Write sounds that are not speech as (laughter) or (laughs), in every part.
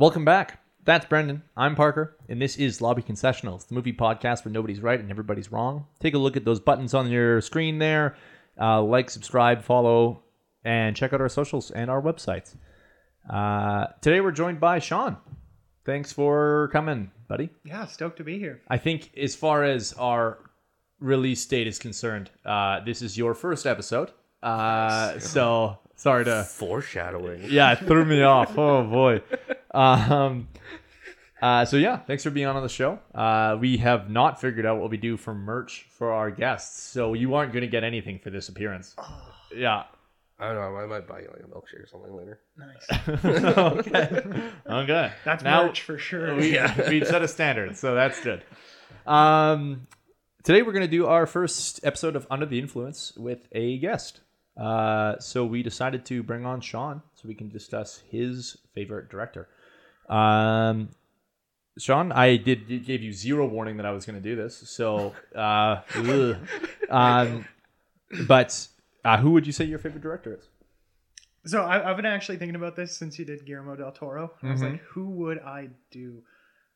Welcome back. That's Brendan. I'm Parker, and this is Lobby Concessionals, the movie podcast where nobody's right and everybody's wrong. Take a look at those buttons on your screen there. Uh, like, subscribe, follow, and check out our socials and our websites. Uh, today we're joined by Sean. Thanks for coming, buddy. Yeah, stoked to be here. I think as far as our release date is concerned, uh, this is your first episode. Uh, so sorry to Foreshadowing. yeah, it threw me off. Oh boy. (laughs) Um, uh, so yeah, thanks for being on the show. Uh, we have not figured out what we do for merch for our guests, so you aren't going to get anything for this appearance. Yeah. I don't know. I might buy you like a milkshake or something later. Nice. (laughs) okay. Okay. That's now merch for sure. we we set a standard, so that's good. Um, today we're going to do our first episode of Under the Influence with a guest. Uh, so we decided to bring on Sean so we can discuss his favorite director. Um, Sean, I did did- gave you zero warning that I was going to do this. So, uh, um, but uh, who would you say your favorite director is? So I, I've been actually thinking about this since you did Guillermo del Toro. I was like, who would I do?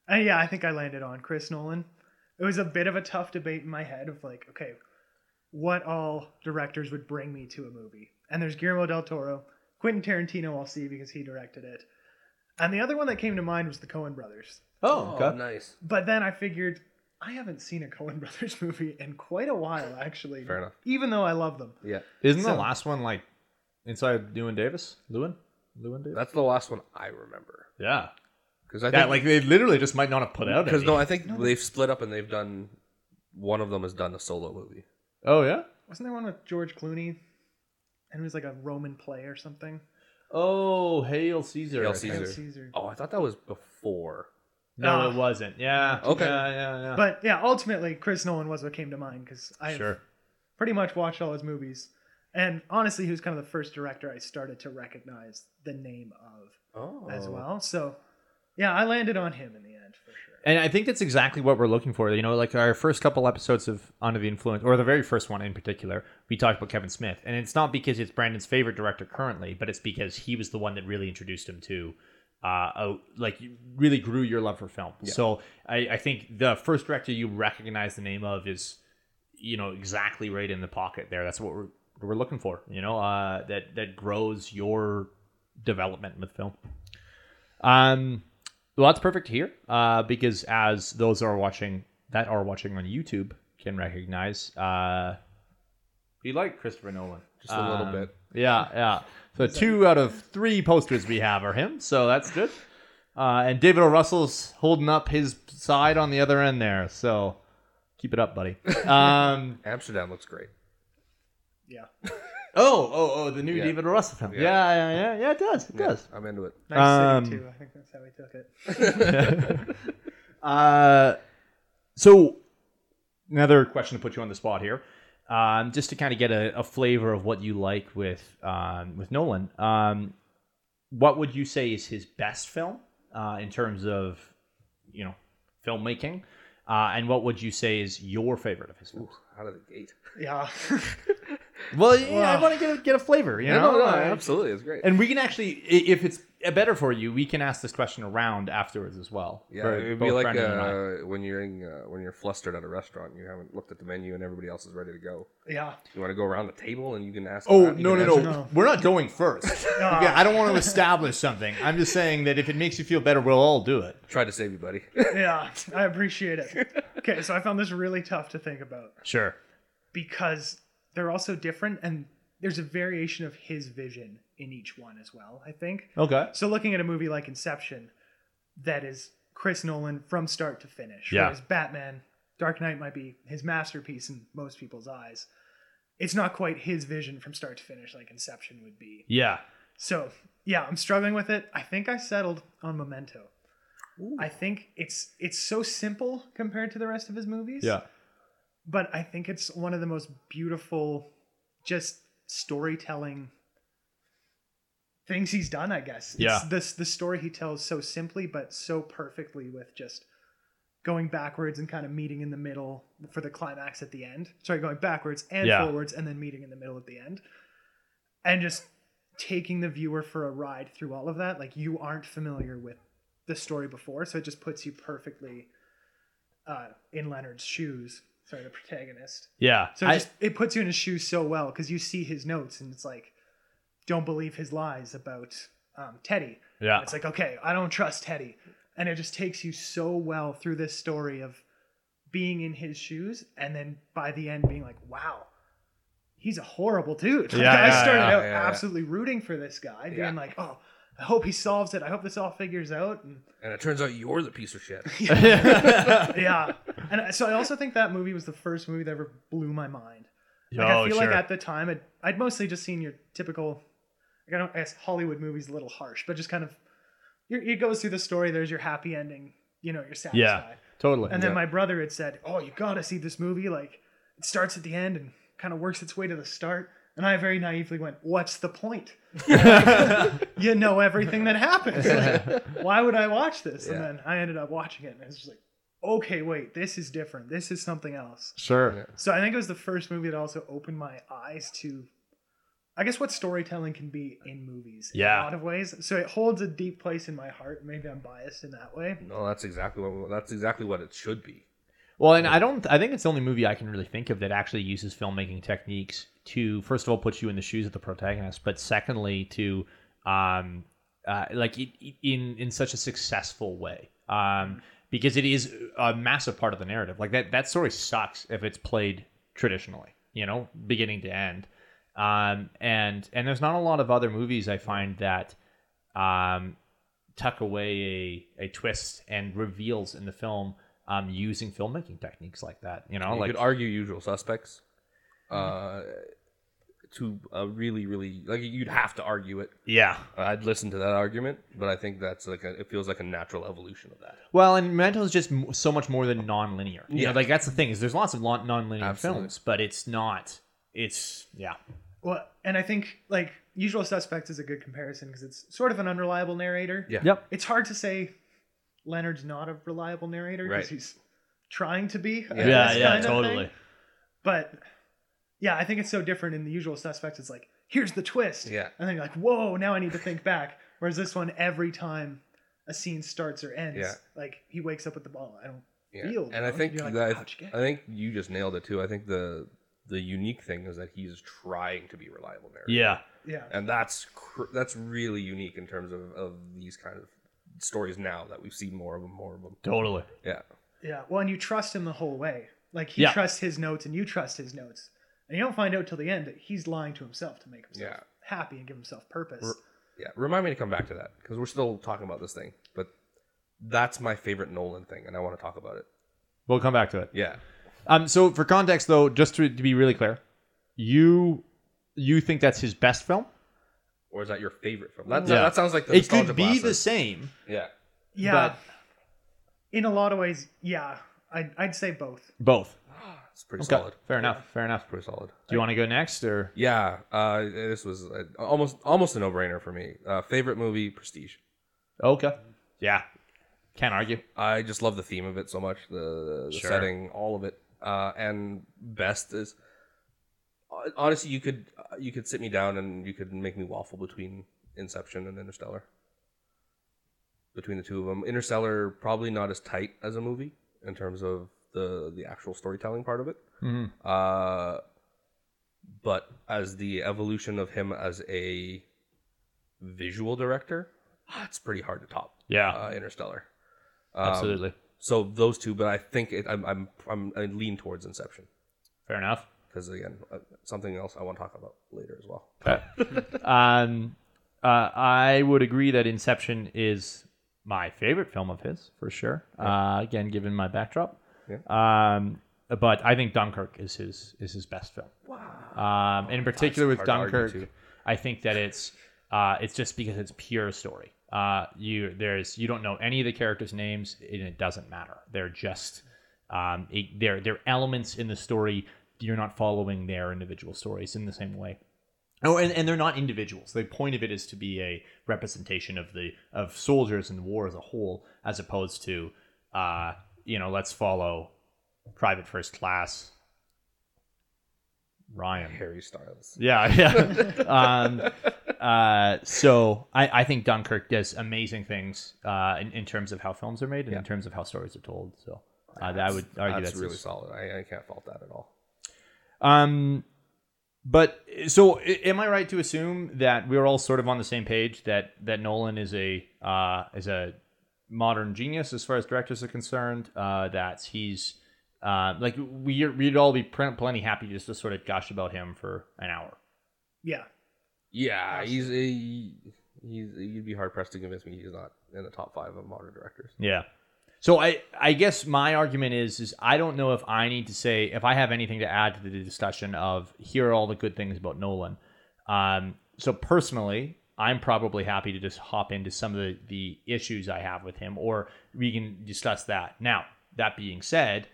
And yeah, I think I landed on Chris Nolan. It was a bit of a tough debate in my head of like, okay, what all directors would bring me to a movie? And there's Guillermo del Toro, Quentin Tarantino. I'll see because he directed it. And the other one that came to mind was the Coen Brothers. Oh, oh okay. nice. But then I figured I haven't seen a Coen (laughs) Brothers movie in quite a while, actually. Fair enough. Even though I love them. Yeah, Isn't the So- last one like inside Llewyn Davis? Llewyn? Llewyn Davis? that's the last one I remember. yeah. Because I That think like they literally just might not have put out because any. no, I think they've split up and they've done one of them has done a solo movie. oh yeah. Wasn't there one with George Clooney? And it was like a Roman play or something. Oh, Hail Caesar. Hail I think. Caesar. Caesar. Oh, I thought that was before. No, Ah. it wasn't. Yeah. Okay. Yeah, yeah, yeah. But yeah, ultimately, Chris Nolan was what came to mind because I sure. pretty much watched all his movies. And honestly, he was kind of the first director I started to recognize the name of Oh, as well. So yeah, I landed on him in the end for sure. And I think that's exactly what we're looking for. You know, like our first couple episodes of Under the Influence, or the very first one in particular, we talked about Kevin Smith. And it's not because it's Brandon's favorite director currently, but it's because he was the one that really introduced him to, uh, a, like, really grew your love for film. So I, I think the first director you recognize the name of is, you know, exactly right in the pocket there. That's what we're, we're looking for, you know, uh, that, that grows your development with film. Um, well, that's perfect here, uh, because as those are watching that are watching on YouTube can recognize, uh, we like Christopher Nolan Just a little Um, bit. Yeah, yeah. So two out of three posters we have are him, so that's good. Uh, and David O. Russell's holding up his side on the other end there, so keep it up, buddy. (laughs) Um, Amsterdam looks great. Yeah, (laughs) oh, oh, oh, the new Yeah. David O. Russell film. Yeah, Yeah. yeah, yeah, yeah. It does. It does. I'm into it. nice Um, city too. I think that's how he took it. (laughs) uh, so another question to put you on the spot here, um, just to kind of get a, a flavor of what you like with um, with Nolan. Um, what would you say is his best film uh, in terms of you know filmmaking, uh, and what would you say is your favorite of his films? Out of the gate. Yeah, (laughs) (laughs) Well, yeah, I want to get a, get a flavor, you Yeah, know. no, no, absolutely, it's great. And we can actually, i- if it's better for you, we can ask this question around afterwards as well. Yeah, for it'd be both like Brendan and I. uh, when you're in, uh, when you're flustered at a restaurant, and you haven't looked at the menu, and everybody else is ready to go. yeah. You want to go around the table, and you can ask. Oh you no can no no! No. We're not going first. (laughs) Ah. Okay, I don't want to establish something. I'm just saying that if it makes you feel better, we'll all do it. Try to save you, buddy. (laughs) Yeah, I appreciate it. Okay, so I found this really tough to think about Sure. because they're also different and there's a variation of his vision in each one as well, I think. Okay. So looking at a movie like Inception, that is Chris Nolan from start to finish. Yeah. Whereas Batman, Dark Knight might be his masterpiece in most people's eyes. It's not quite his vision from start to finish like Inception would be. Yeah. So yeah, I'm struggling with it. I think I settled on Memento. Ooh. I think it's it's so simple compared to the rest of his movies. Yeah. But I think it's one of the most beautiful just storytelling things he's done, I guess. Yeah. It's this the story he tells so simply but so perfectly with just going backwards and kind of meeting in the middle for the climax at the end. Sorry, going backwards and Yeah. forwards and then meeting in the middle at the end. And just taking the viewer for a ride through all of that. Like you aren't familiar with the story before, so it just puts you perfectly uh, in Leonard's shoes. Sorry, the protagonist. Yeah. So it, I- just, it puts you in his shoes so well because you see his notes and it's like, don't believe his lies about um, Teddy. yeah. It's like, okay, I don't trust Teddy. And it just takes you so well through this story of being in his shoes and then by the end being like, wow, he's a horrible dude. (laughs) Like, Yeah, I yeah, started yeah, out yeah, yeah. absolutely rooting for this guy, Yeah. being like, oh, I hope he solves it. I hope this all figures out. And (laughs) And it turns out you're the piece of shit. (laughs) yeah. yeah. And so I also think that movie was the first movie that ever blew my mind. Like Oh, I feel sure. like at the time I'd, I'd mostly just seen your typical, like I don't I guess Hollywood movies a little harsh, but just kind of, you're, it goes through the story. There's your happy ending. You know, you're satisfied. Yeah. totally. And then Yeah. my brother had said, "Oh, you gotta see this movie. Like, it starts at the end and kind of works its way to the start." And I very naively went, "What's the point? (laughs) you know everything that happens. Like, why would I watch this?" And then I ended up watching it, and it's just like, "Okay, wait, this is different. This is something else." sure. So I think it was the first movie that also opened my eyes to, I guess, what storytelling can be in movies. Yeah. In a lot of ways. So it holds a deep place in my heart. Maybe I'm biased in that way. no, that's exactly what that's exactly what it should be. Well, and I don't. I think it's the only movie I can really think of that actually uses filmmaking techniques to, first of all, put you in the shoes of the protagonist, but secondly, to, um, uh, like it, in in such a successful way. Um, because it is a massive part of the narrative. Like that that story sucks if it's played traditionally. You know, beginning to end. Um, and and there's not a lot of other movies I find that, um, tuck away a, a twist and reveals in the film um, using filmmaking techniques like that. You know, you like could argue Usual Suspects. Uh, to a really, really like you'd have to argue it. yeah. Uh, I'd listen to that argument, but I think that's like a, it feels like a natural evolution of that. Well, and Memento is just m- so much more than non-linear. You Yeah. know, like that's the thing is there's lots of non-linear Absolutely. films, but it's not. It's yeah. Well, and I think like Usual Suspects is a good comparison because it's sort of an unreliable narrator. Yeah. Yep. It's hard to say Leonard's not a reliable narrator because Right. he's trying to be. I Yeah, yeah, kind of totally. thing. But yeah, I think it's so different in the Usual Suspects. It's like here's the twist. Yeah. And then you're like, whoa, now I need to think back. Whereas this one, every time a scene starts or ends, Yeah. like he wakes up with the ball. I don't Yeah. feel. and I think You're like, that, you get I think you just nailed it too. I think the the unique thing is that he's trying to be reliable narrator. Yeah. yeah. and that's cr- that's really unique in terms of, of these kind of stories now that we've seen more of them, more of them. Totally. Yeah, Yeah. Well, and you trust him the whole way. Like he Yeah. trusts his notes and you trust his notes. And you don't find out till the end that he's lying to himself to make himself Yeah. happy and give himself purpose. R- yeah. Remind me to come back to that because we're still talking about this thing, but that's my favorite Nolan thing, and I want to talk about it. We'll come back to it. Yeah, Um. So for context, though, just to, to be really clear, you you think that's his best film? or is that your favorite film? That, Yeah. that sounds like the It could be blast the same. yeah. yeah. but- in a lot of ways, yeah. I'd, I'd say both. Both. (gasps) It's pretty Okay. solid. Fair enough. Fair enough. Pretty solid. Do you want to go next or? Yeah, uh, this was uh, almost almost a no brainer for me. Uh, favorite movie, Prestige. Okay. Yeah. Can't argue. I just love the theme of it so much, the, the Sure. setting, all of it. Uh, and best is honestly, you could you could sit me down and you could make me waffle between Inception and Interstellar. Between the two of them, Interstellar probably not as tight as a movie in terms of the the actual storytelling part of it. Mhm. Uh, but as the evolution of him as a visual director, it's pretty hard to top. Yeah. Uh, Interstellar. Um, Absolutely. so those two, but I think it, I'm, I'm I'm I lean towards Inception Fair enough. because again, uh, something else I want to talk about later as well. Okay. (laughs) um, uh, I would agree that Inception is my favorite film of his for sure. Uh, again, given my backdrop. Um, but I think Dunkirk is his is his best film. Wow. Um, and in particular with hard to argue, Dunkirk, too. I think that it's uh, it's just because it's pure story. Uh, you there's you don't know any of the characters' names, and it doesn't matter. They're just um, it, they're they're elements in the story. You're not following their individual stories in the same way. Oh, and, and they're not individuals. The point of it is to be a representation of the of soldiers and war as a whole, as opposed to, uh, you know, let's follow Private First Class. Ryan. Harry Styles. Yeah, yeah. (laughs) um, Uh, so I, I think Dunkirk does amazing things uh, in, in terms of how films are made and in terms of how stories are told. So uh, that I would argue That's, that's, really his- solid. I, I can't fault that at all. Um, but so am I right to assume that we're all sort of on the same page that that Nolan is a uh, is a modern genius as far as directors are concerned? Uh, that he's uh, like we we'd all be plenty happy just to sort of gush about him for an hour. Yeah. Yeah, he's a, he's you'd be hard pressed to convince me he's not in the top five of modern directors. Yeah. So I I guess my argument is is I don't know if I need to say if I have anything to add to the discussion of here are all the good things about Nolan. Um, so personally, I'm probably happy to just hop into some of the, the issues I have with him, or we can discuss that. Now, that being said,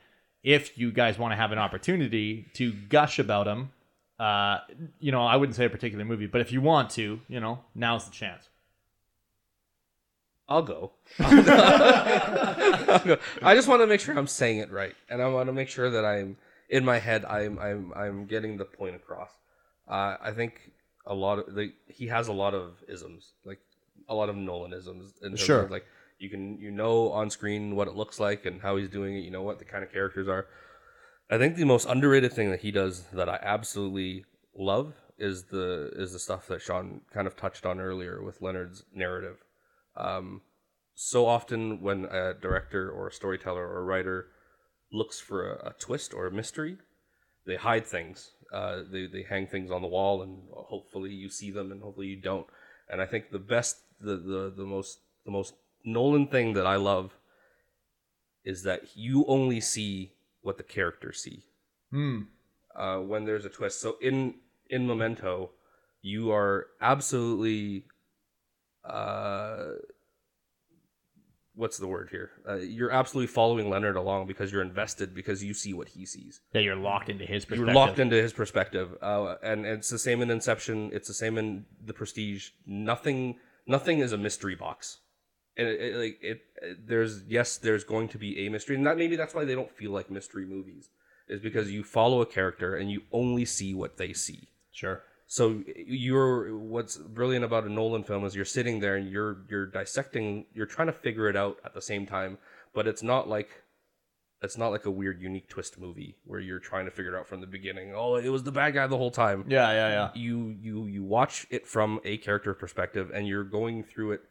if you guys want to have an opportunity to gush about him, uh, you know, I wouldn't say a particular movie, but if you want to, you know, now's the chance. I'll go. (laughs) I'll go. I just want to make sure I'm saying it right, and I want to make sure that I'm in my head. I'm I'm I'm getting the point across. Uh, I think a lot of like he has a lot of isms, like a lot of Nolanisms. In terms Sure. Of, like you can you know on screen what it looks like and how he's doing it. You know what the kind of characters are. I think the most underrated thing that he does that I absolutely love is the is the stuff that Sean kind of touched on earlier with Leonard's narrative. Um, so often when a director or a storyteller or a writer looks for a, a twist or a mystery, they hide things. Uh, they they hang things on the wall, and hopefully you see them, and hopefully you don't. And I think the best, the the the most the most Nolan thing that I love is that you only see what the characters see Hmm. uh, when there's a twist. So in in Memento, you are absolutely uh, what's the word here? Uh, you're absolutely following Leonard along because you're invested because you see what he sees. That you're locked into his perspective. You're locked into his perspective, uh, and, and it's the same in Inception. It's the same in The Prestige. Nothing nothing is a mystery box. And it, it, like it, it, there's yes, there's going to be a mystery, and that maybe that's why they don't feel like mystery movies, is because you follow a character and you only see what they see. Sure. So you're what's brilliant about a Nolan film is you're sitting there and you're you're dissecting, you're trying to figure it out at the same time, but it's not like it's not like a weird unique twist movie where you're trying to figure it out from the beginning. Oh, it was the bad guy the whole time. Yeah, yeah, yeah. You you you watch it from a character perspective and you're going through it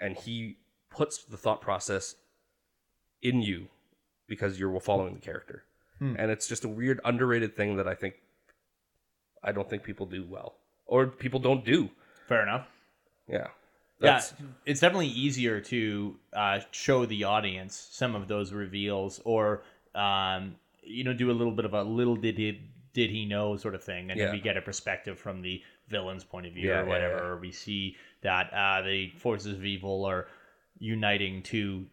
and he puts the thought process in you because you're following the character. Hmm. And it's just a weird underrated thing that I think I don't think people do well or people don't do. Fair enough. Yeah. yeah, it's definitely easier to uh, show the audience some of those reveals, or um, you know, do a little bit of a little did he did he know sort of thing, and Yeah. we get a perspective from the villain's point of view Yeah, or whatever, yeah. or we see that uh, the forces of evil are uniting to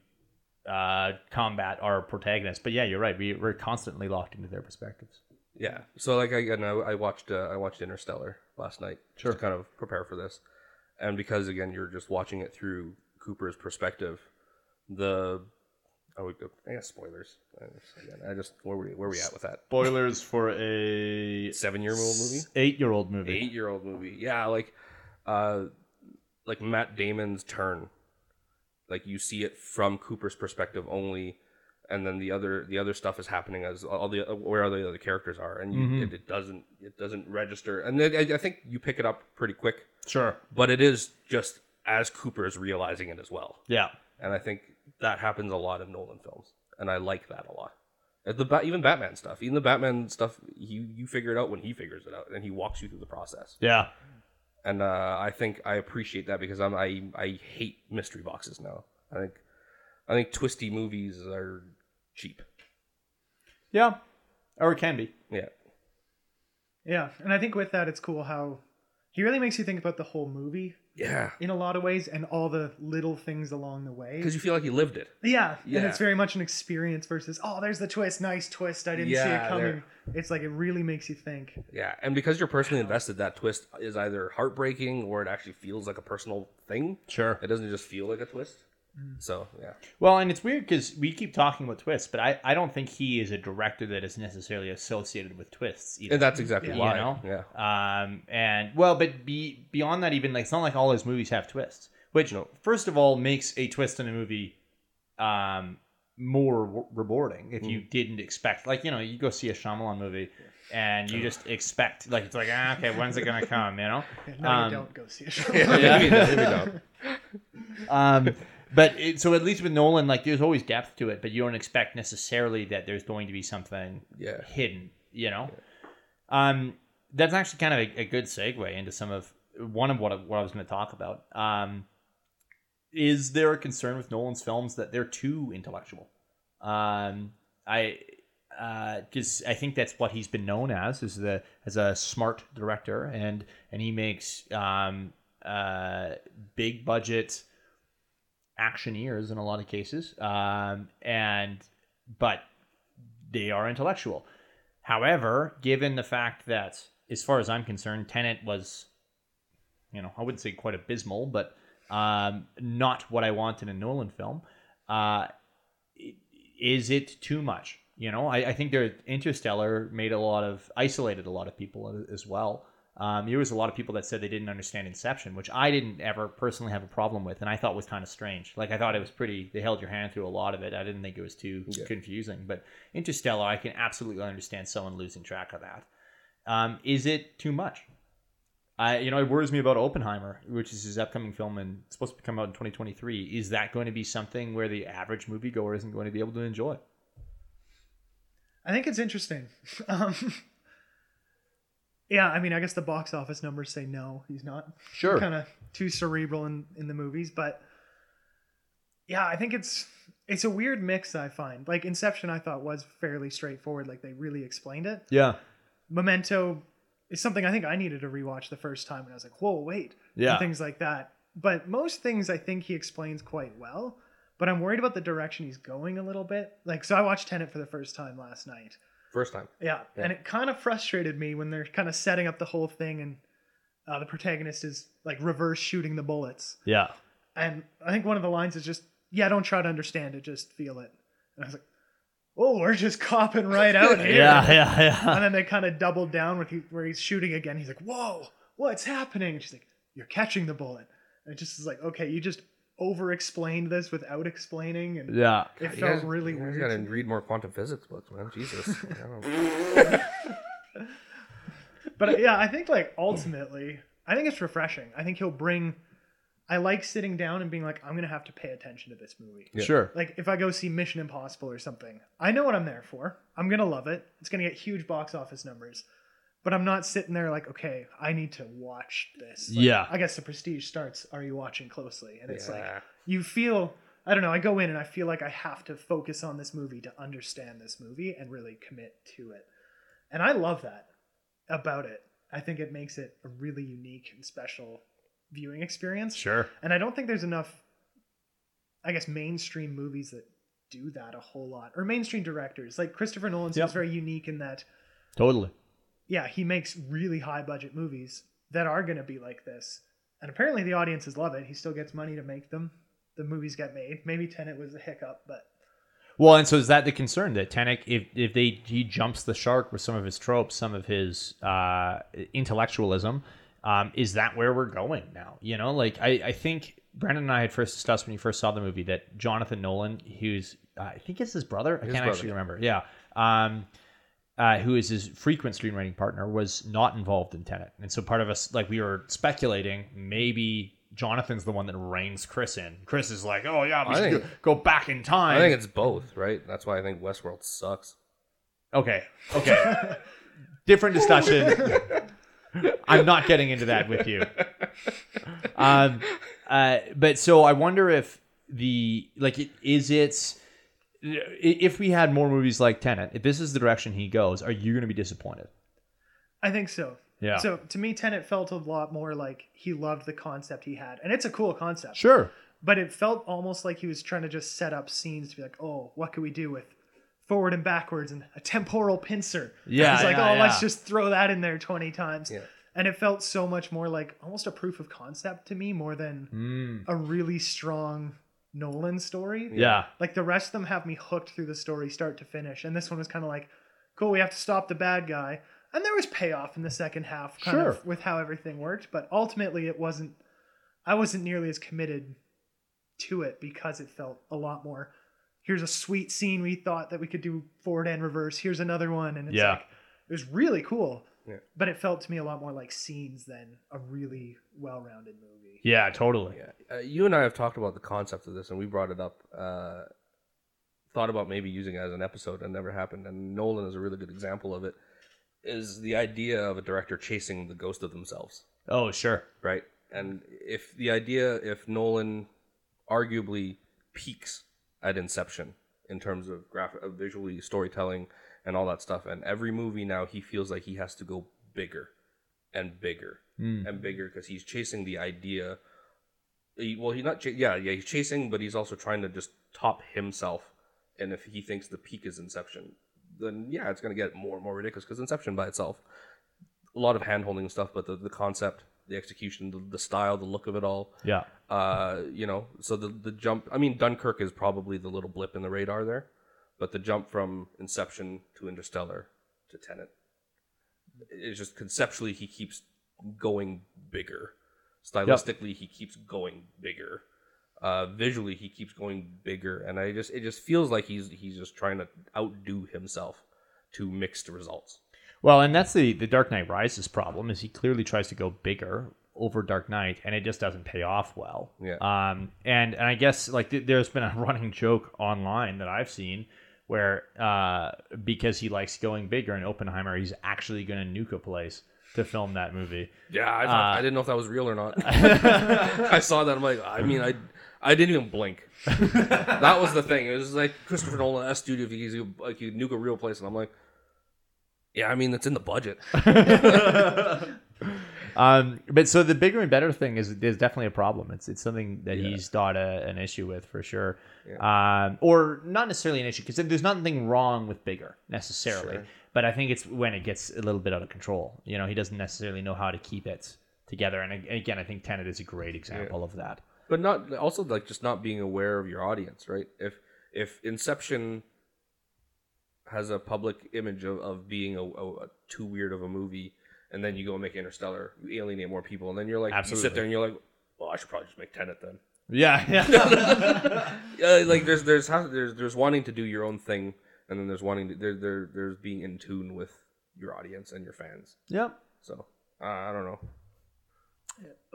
uh, combat our protagonists. But yeah, you're right. We, we're constantly locked into their perspectives. Yeah. So like I again, I, I watched uh, I watched Interstellar last night Sure. to kind of prepare for this, and because again you're just watching it through Cooper's perspective, the oh we go I guess spoilers. I just, again, I just where we where we at with that Spoilers for a seven year old movie, eight year old movie. eight year old movie. Yeah, like uh like Matt Damon's turn. Like you see it from Cooper's perspective only, and then the other the other stuff is happening as all the where all the other characters are, and you, it, it doesn't it doesn't register. And then I, I think you pick it up pretty quick, Sure. but it is just as Cooper is realizing it as well. Yeah. And I think that happens a lot in Nolan films, and I like that a lot. The even Batman stuff, even the Batman stuff, you you figure it out when he figures it out, and he walks you through the process Yeah. and uh, I think I appreciate that because I'm I I hate mystery boxes now. I think I think twisty movies are cheap. Yeah. Or it can be. Yeah, Yeah, and I think with that, it's cool how he really makes you think about the whole movie yeah, in a lot of ways and all the little things along the way. because you feel like you lived it. Yeah, and it's very much an experience versus oh, there's the twist, nice twist, I didn't see it coming. It's like it really makes you think. Yeah, and because you're personally invested, that twist is either heartbreaking or it actually feels like a personal thing. Sure. It doesn't just feel like a twist. So yeah, Well, and it's weird because we keep talking about twists, but I, I don't think he is a director that is necessarily associated with twists either. and that's exactly Yeah. why. You know? Yeah, Um, and well, but be, beyond that, even like it's not like all his movies have twists, which No. first of all makes a twist in a movie um, more re- rewarding if Mm. you didn't expect. Like you know, you go see a Shyamalan movie and you just expect like it's like ah, okay, when's it gonna come? You know. Yeah, (laughs) no, Um, you don't go see a (laughs) show. yeah. maybe, maybe don't. (laughs) um, but it, so at least with Nolan, like there's always depth to it, but you don't expect necessarily that there's going to be something Yeah. hidden. You know, um, that's actually kind of a, a good segue into some of one of what I, what I was going to talk about. Um, is there a concern with Nolan's films that they're too intellectual? Um, I because I think that's what he's been known as is the as a smart director, and and he makes um, uh, big budget actioneers in a lot of cases, um, and but they are intellectual. However, given the fact that, as far as I'm concerned, Tenet was, you know, I wouldn't say quite abysmal, but um, not what I want in a Nolan film. Uh, is it too much? You know, I, I think there Interstellar made a lot of isolated a lot of people as well. Um, there was a lot of people that said they didn't understand Inception, which I didn't ever personally have a problem with, and I thought was kind of strange. Like I thought it was pretty. They held your hand through a lot of it. I didn't think it was too Yeah. confusing. But Interstellar, I can absolutely understand someone losing track of that. Um, is it too much? I, you know, it worries me about Oppenheimer, which is his upcoming film and it's supposed to come out in 2023. Is that going to be something where the average moviegoer isn't going to be able to enjoy? I think it's interesting. (laughs) Um, yeah, I mean, I guess the box office numbers say no, he's not. Sure. Kind of too cerebral in, in the movies, but yeah, I think it's it's a weird mix. I find like Inception, I thought was fairly straightforward. Like they really explained it. Yeah. Memento is something I think I needed to rewatch the first time, and I was like, whoa, wait, Yeah. and things like that. But most things I think he explains quite well. But I'm worried about the direction he's going a little bit. Like, so I watched Tenet for the first time last night. First time. Yeah, Yeah. and it kind of frustrated me when they're kind of setting up the whole thing, and uh, the protagonist is like reverse shooting the bullets. Yeah. And I think one of the lines is just, "Yeah, don't try to understand it, just feel it." And I was like, "Oh, we're just copping right out (laughs) here." Yeah. Yeah. Yeah. And then they kind of doubled down when he, where he's shooting again. He's like, "Whoa, what's happening?" And she's like, "You're catching the bullet." And it just is like, okay, you just over-explained this without explaining, and Yeah. it You felt guys- really you guys weird. gotta read more quantum physics books, man. Jesus. (laughs) (laughs) But yeah, I think like ultimately, I think it's refreshing. I think he'll bring. I like sitting down and being like, I'm gonna have to pay attention to this movie. Yeah. Sure. Like if I go see Mission Impossible or something, I know what I'm there for. I'm gonna love it. It's gonna get huge box office numbers. But I'm not sitting there like, okay, I need to watch this. Like, Yeah. I guess the prestige starts. Are you watching closely? And it's like you feel. I don't know. I go in and I feel like I have to focus on this movie to understand this movie and really commit to it. And I love that about it. I think it makes it a really unique and special viewing experience. Sure. And I don't think there's enough, I guess, mainstream movies that do that a whole lot, or mainstream directors. Like Christopher Nolan seems Yep. very unique in that, Totally. Yeah, he makes really high budget movies that are going to be like this. And apparently the audiences love it. He still gets money to make them. The movies get made. Maybe Tenet was a hiccup, but Well, and so is that the concern that Tenet, if if they he jumps the shark with some of his tropes, some of his uh, intellectualism, um, is that where we're going now? You know, like I, I think Brandon and I had first discussed when you first saw the movie that Jonathan Nolan, who's uh, I think it's his brother, I can't brother, actually remember, yeah, um, uh, who is his frequent screenwriting partner, was not involved in Tenet, and so part of us like we were speculating maybe. Jonathan's the one that reins Chris in. Chris is like, "Oh yeah, we I should think- go, go back in time." I think it's both, right? That's why I think Westworld sucks. Okay. Okay. (laughs) Different discussion. I'm not getting into that with you. Um, uh, but so I wonder if the like it, is it if we had more movies like Tenet, if this is the direction he goes, are you going to be disappointed? I think so. Yeah. So to me, Tenet felt a lot more like he loved the concept he had. And it's a cool concept. Sure. but it felt almost like he was trying to just set up scenes to be like, oh, what can we do with forward and backwards and a temporal pincer? Yeah, It's like, yeah, oh, let's just throw that in there 20 times. Yeah. And it felt so much more like almost a proof of concept to me more than Mm. a really strong Nolan story. Yeah. Like the rest of them have me hooked through the story start to finish, and this one was kind of like, cool, we have to stop the bad guy, and there was payoff in the second half, kind Sure. of with how everything worked, but ultimately it wasn't. I wasn't nearly as committed to it because it felt a lot more. Here's a sweet scene we thought that we could do forward and reverse. Here's another one, and it's Yeah. like it was really cool. Yeah. But it felt to me a lot more like scenes than a really well-rounded movie. Yeah, totally. Yeah, uh, you and I have talked about the concept of this, and we brought it up. Uh, thought about maybe using it as an episode, and never happened. And Nolan is a really good example of it. Is the idea of a director chasing the ghost of themselves, Oh, sure. right? And if the idea, if Nolan arguably peaks at Inception in terms of graphic, of visually storytelling and all that stuff, and every movie now he feels like he has to go bigger and bigger Mm. and bigger because he's chasing the idea. He, well, he's not. Ch- yeah, yeah, he's chasing, but he's also trying to just top himself. And if he thinks the peak is Inception, then yeah, it's going to get more and more ridiculous because Inception by itself, a lot of hand holding stuff, but the, the concept, the execution, the, the style, the look of it all, Yeah. uh, you know, so the the jump. I mean, Dunkirk is probably the little blip in the radar there, but the jump from Inception to Interstellar to Tenet, it's just conceptually he keeps going bigger. Stylistically, he keeps going bigger. Uh, visually, he keeps going bigger, and I just it just feels like he's he's just trying to outdo himself to mixed results. Well, and that's the the Dark Knight Rises problem is he clearly tries to go bigger over Dark Knight, and it just doesn't pay off well. Yeah. Um, and and I guess like th- there's been a (laughs) running joke online that I've seen where uh, because he likes going bigger in Oppenheimer, he's actually going to nuke a place to film that movie. Yeah, I, thought, Uh, I didn't know if that was real or not. (laughs) I saw that. I'm like, I mean, I I didn't even blink. that was the thing. It was like Christopher Nolan asked studio if he could like you nuke a real place, and I'm like, yeah, I mean, it's in the budget. (laughs) Um, but so the bigger and better thing is is definitely a problem. It's it's something that Yeah. he's got a, an issue with for sure, um, or not necessarily an issue because there's nothing wrong with bigger necessarily. Sure. But I think it's when it gets a little bit out of control. You know, he doesn't necessarily know how to keep it together. And again, I think Tenet is a great example of that. but not also like just not being aware of your audience, right? If if Inception has a public image of, of being a, a, a too weird of a movie, and then you go and make Interstellar, you alienate more people, and then you're like, you sit there and you're like, well, I should probably just make Tenet then. Yeah, yeah. (laughs) (laughs) uh, like there's there's there's there's wanting to do your own thing, and then there's wanting to there there there's being in tune with your audience and your fans. yep. So uh, I don't know.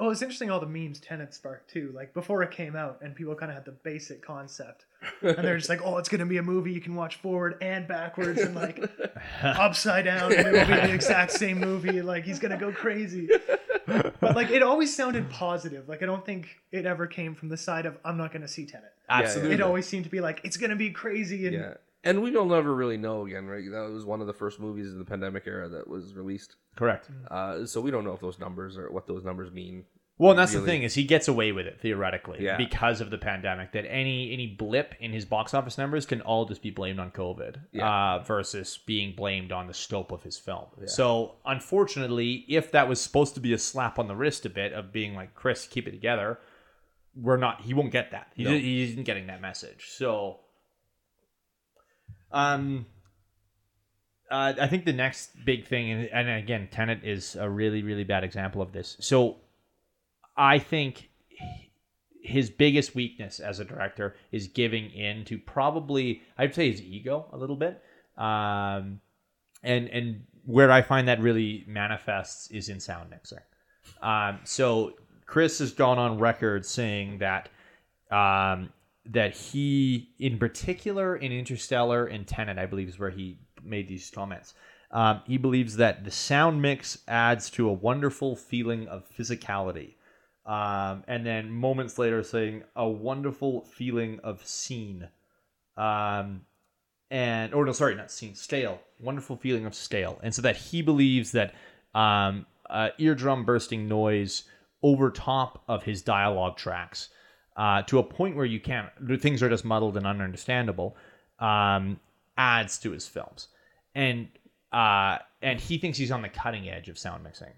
Oh, it's interesting all the memes Tenet sparked too. Like before it came out, and people kind of had the basic concept, and they're just like, "Oh, it's gonna be a movie you can watch forward and backwards, and like (laughs) upside down, and it will be the exact same movie. Like he's gonna go crazy." But like it always sounded positive. Like I don't think it ever came from the side of I'm not gonna see Tenet. Absolutely. It always seemed to be like it's gonna be crazy and Yeah, and we don't never really know again, right? That was one of the first movies in the pandemic era that was released. Correct. Uh, so we don't know if those numbers or what those numbers mean. Well, and that's the thing is he gets away with it theoretically Yeah. because of the pandemic. That any any blip in his box office numbers can all just be blamed on COVID, Yeah. uh, versus being blamed on the scope of his film. So unfortunately, if that was supposed to be a slap on the wrist a bit of being like Chris, keep it together, we're not. He won't get that. He, No. he isn't getting that message. So, um. Uh, I think the next big thing, and, and again, Tenet is a really, really bad example of this. So, I think his biggest weakness as a director is giving in to probably I'd say his ego a little bit. Um, and and where I find that really manifests is in sound mixing. Um, so Chris has gone on record saying that um, that he, in particular, in Interstellar and Tenet, I believe is where he made these comments. Um, he believes that the sound mix adds to a wonderful feeling of physicality. Um, and then moments later saying a wonderful feeling of scene. Um, and or no, sorry, not scene, stale. Wonderful feeling of stale. And so that he believes that uh, eardrum bursting noise over top of his dialogue tracks uh, to a point where you can't, things are just muddled and ununderstandable, um, adds to his films. And uh, and he thinks he's on the cutting edge of sound mixing.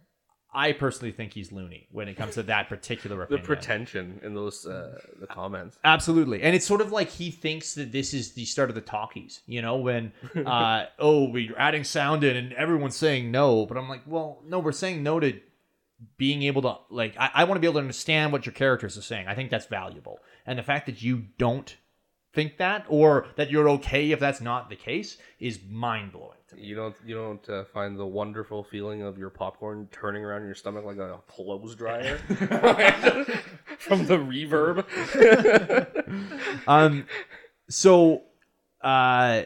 I personally think he's loony when it comes to that particular The pretension in those uh, the comments. Absolutely. And it's sort of like he thinks that this is the start of the talkies, you know, when, uh, (laughs) oh, we're adding sound in and everyone's saying no. But I'm like, well, no, we're saying no to being able to, like, I, I want to be able to understand what your characters are saying. I think that's valuable. And the fact that you don't think that or that you're okay if that's not the case is mind blowing to me. You don't you don't uh, find the wonderful feeling of your popcorn turning around in your stomach like a clothes dryer (laughs) from the reverb. Um, so, uh,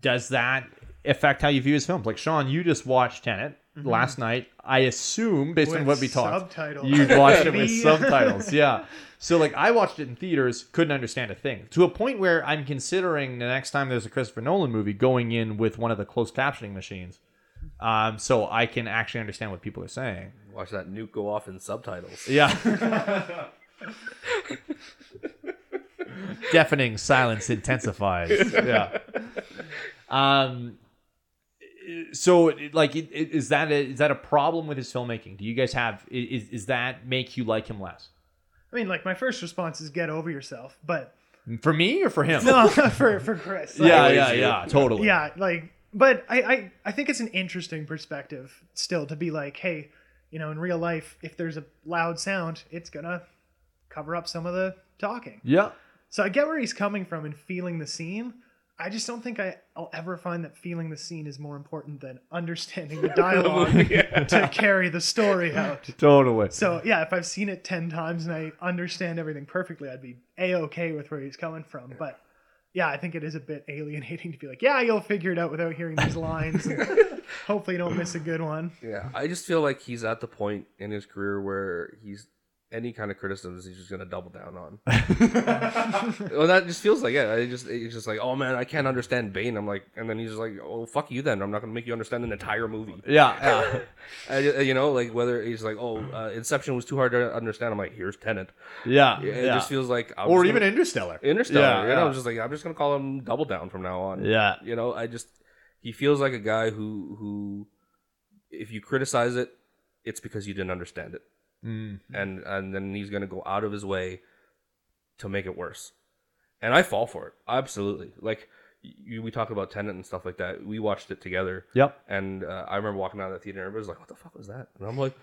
does that affect how you view his films? Like Sean, you just watched Tenet last night. I assume, based on what we talked, subtitles. you (laughs) watched it with subtitles. Yeah. So, like, I watched it in theaters, couldn't understand a thing to a point where I'm considering the next time there's a Christopher Nolan movie going in with one of the closed captioning machines, um, so I can actually understand what people are saying. Watch that nuke go off in subtitles. Yeah. (laughs) Deafening silence intensifies. Yeah. (laughs) Um. So, like, is that a, is that a problem with his filmmaking? Do you guys have is is that make you like him less? I mean, like my first response is get over yourself, but For me or for him? (laughs) no, (laughs) for for Chris. Like, Yeah, yeah, yeah. Totally. yeah, like, but I, I I think it's an interesting perspective still to be like, hey, you know, in real life, if there's a loud sound, it's gonna cover up some of the talking. Yeah. So I get where he's coming from and feeling the scene. I just don't think I, I'll ever find that feeling the scene is more important than understanding the (laughs) dialogue (laughs) to carry the story out. Totally. So yeah, if I've seen it ten times and I understand everything perfectly, I'd be a okay with where he's coming from. But yeah, I think it is a bit alienating to be like, yeah, you'll figure it out without hearing these lines. and (laughs) hopefully, you don't miss a good one. Yeah, I just feel like he's at the point in his career where he's any kind of criticisms he's just gonna double down on. (laughs) well, that just feels like it. I just it's just like, oh man, I can't understand Bane. I'm like, and then he's just like, oh fuck you then. I'm not gonna make you understand an entire movie. Yeah. Yeah. (laughs) I, you know, like whether he's like, oh, uh, Inception was too hard to understand. I'm like, here's Tenet. Yeah. It yeah. just feels like, I'm or even gonna- Interstellar. Interstellar. Yeah, you know, yeah. I'm just like, I'm just gonna call him Double Down from now on. Yeah. You know, I just he feels like a guy who who, if you criticize it, it's because you didn't understand it Mm. and and then he's gonna go out of his way to make it worse. And I fall for it absolutely. Like you, we talk about Tenet and stuff like that. We watched it together, Yep. and uh, I remember walking out of the theater, and everybody was like, "What the fuck was that?" And I'm like,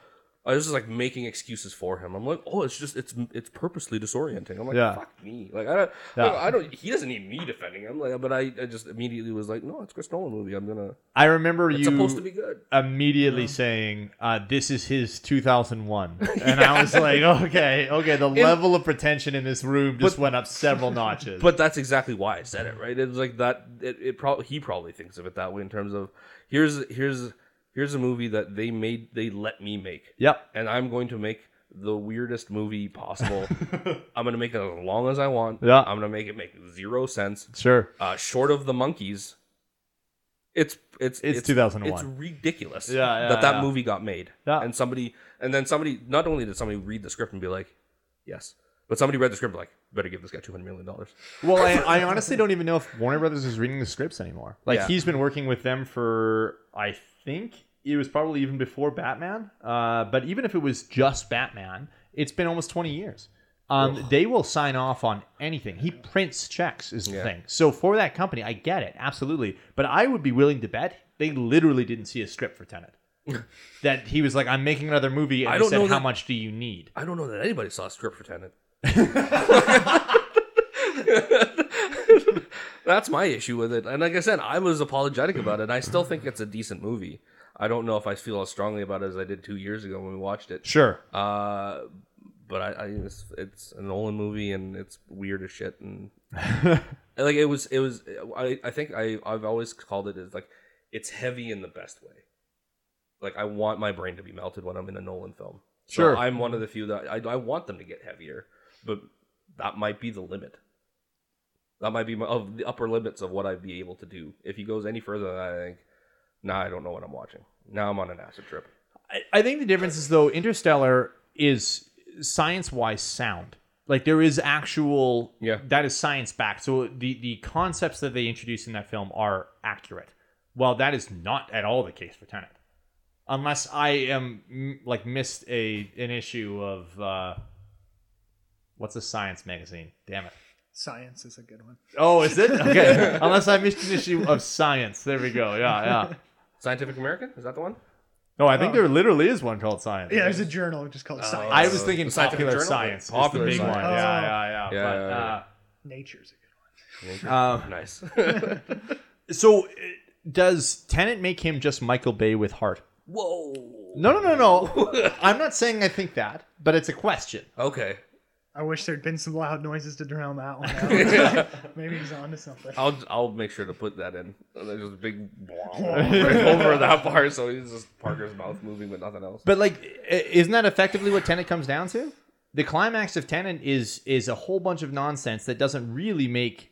I was just like making excuses for him. I'm like, "Oh, it's just it's it's purposely disorienting." I'm like, Yeah. "Fuck me!" Like I don't, Yeah. like, I don't. He doesn't need me defending him. Like, but I, I just immediately was like, "No, it's Chris Nolan movie. I'm gonna. I remember It's you supposed to be good." immediately saying, uh, "This is his 2001," (laughs) and I was like, "Okay, okay." The level of pretension in this room just went up several (laughs) notches. But that's exactly why I said it, right? It's like that. It, it probably he probably thinks of it that way in terms of here's here's here's a movie that they made they let me make, yep, and I'm going to make the weirdest movie possible. (laughs) I'm gonna make it as long as I want. Yeah. I'm gonna make it make zero sense. sure. Uh, short of the monkeys, it's it's It's 2001. It's ridiculous. Yeah, yeah, that that yeah. movie got made. Yeah. and somebody and then somebody not only did somebody read the script and be like, yes, but somebody read the script like, better give this guy two hundred million dollars. Well, I, I honestly don't even know if Warner Brothers is reading the scripts anymore. Like Yeah. he's been working with them for, I think it was probably even before Batman. Uh, but even if it was just Batman, it's been almost twenty years. Um, they will sign off on anything. He prints checks, is the Yeah. thing. So for that company, I get it absolutely. But I would be willing to bet they literally didn't see a script for Tenet. (laughs) that he was like, "I'm making another movie," and I don't said, know "How that- much do you need?" I don't know that anybody saw a script for Tenet. (laughs) That's my issue with it. And like I said, I was apologetic about it. I still think it's a decent movie. I don't know if I feel as strongly about it as I did two years ago when we watched it. Sure. Uh, but I, I it's, it's a Nolan movie and it's weird as shit. And (laughs) like it was, it was. I, I think I, I've always called it as like it's heavy in the best way. Like I want my brain to be melted when I'm in a Nolan film. So Sure. I'm one of the few that I, I want them to get heavier, but that might be the limit. That might be my, of the upper limits of what I'd be able to do. If he goes any further, than that, I think, now I don't know what I'm watching. Now I'm on an acid trip. I, I think the difference is though Interstellar is science wise sound. Like there is actual Yeah. that is science backed. So the the concepts that they introduce in that film are accurate. Well, that is not at all the case for Tenet. unless I am like missed a an issue of uh, what's a science magazine? Damn it. Science is a good one. Oh, is it? (laughs) Okay. Unless I missed an issue of science. There we go. Yeah, yeah. Scientific American is that the one? No, I think there literally is one called Science. Yeah, there's a journal just called Science. I was thinking The Scientific popular Journal? science. Popular is the big Science. one. Oh. Yeah, yeah, yeah. Yeah, but, yeah, yeah. Uh, Nature's a good one. Um, nice. (laughs) (laughs) so, uh, does Tennant make him just Michael Bay with heart? Whoa. No, no, no, no. I'm not saying I think that, but it's a question. Okay. I wish there'd been some loud noises to drown that one (laughs) out. (laughs) Maybe he's onto something. I'll I'll make sure to put that in. There's just a big (laughs) right over that part, so he's just Parker's mouth moving, but nothing else. But like, isn't that effectively what Tenet comes down to? The climax of Tenet is is a whole bunch of nonsense that doesn't really make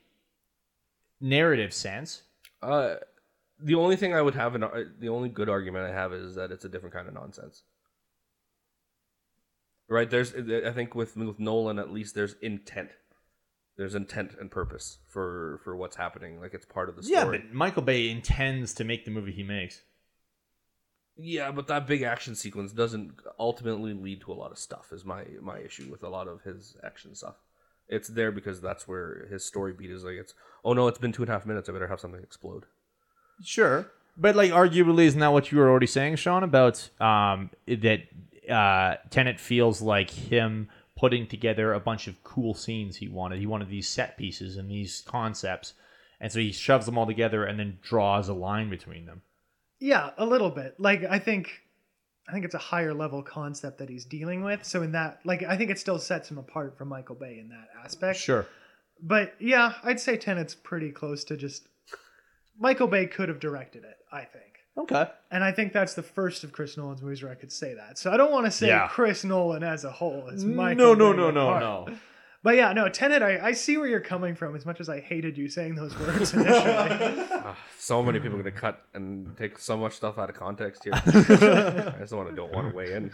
narrative sense. Uh, the only thing I would have, an, uh, the only good argument I have is that it's a different kind of nonsense. Right? There's, I think with with Nolan at least there's intent. There's intent and purpose for for what's happening. Like it's part of the story. Yeah, but Michael Bay intends to make the movie he makes. Yeah, but that big action sequence doesn't ultimately lead to a lot of stuff. Is my my issue with a lot of his action stuff. It's there because that's where his story beat is. Like it's oh no, it's been two and a half minutes. I better have something explode. Sure, but like, arguably, isn't that what you were already saying, Sean, about um that uh Tenet feels like him putting together a bunch of cool scenes he wanted. He wanted these set pieces and these concepts, and so he shoves them all together and then draws a line between them. Yeah, a little bit. Like I think I think it's a higher level concept that he's dealing with. So in that like I think it still sets him apart from Michael Bay in that aspect. Sure. But yeah, I'd say Tenet's pretty close to just Michael Bay could have directed it, I think. Okay. And I think that's the first of Chris Nolan's movies where I could say that. So I don't want to say Yeah. Chris Nolan as a whole is Michael No, no, Bay no, no, apart. no. But yeah, no, Tenet, I, I see where you're coming from as much as I hated you saying those words (laughs) initially. Ah, so many people are gonna cut and take so much stuff out of context here. (laughs) I just don't want to don't want to weigh in.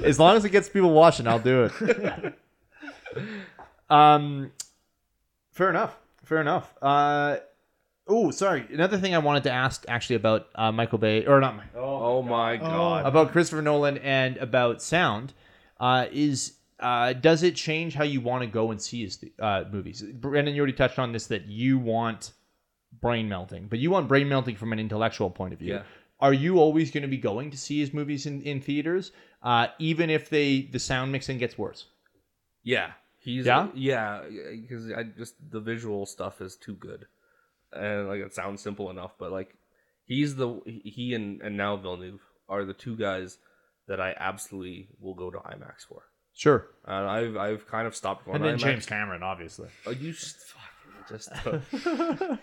(laughs) As long as it gets people watching, I'll do it. um, fair enough. Fair enough. Uh, oh, sorry. Another thing I wanted to ask actually about uh, Michael Bay, or not, Mike- oh my god. about Christopher Nolan and about sound, uh, is uh, does it change how you want to go and see his uh, movies? Brendan, you already touched on this that you want brain melting, but you want brain melting from an intellectual point of view. Yeah. Are you always going to be going to see his movies in, in theaters, uh, even if they the sound mixing gets worse? Yeah, he's Yeah? yeah, because I just the visual stuff is too good, and like it sounds simple enough, but like he's the he and and now Villeneuve are the two guys that I absolutely will go to IMAX for. Sure. And I've I've kind of stopped going And to then IMAX. James Cameron, obviously. Oh, you just fucking just. uh, (laughs)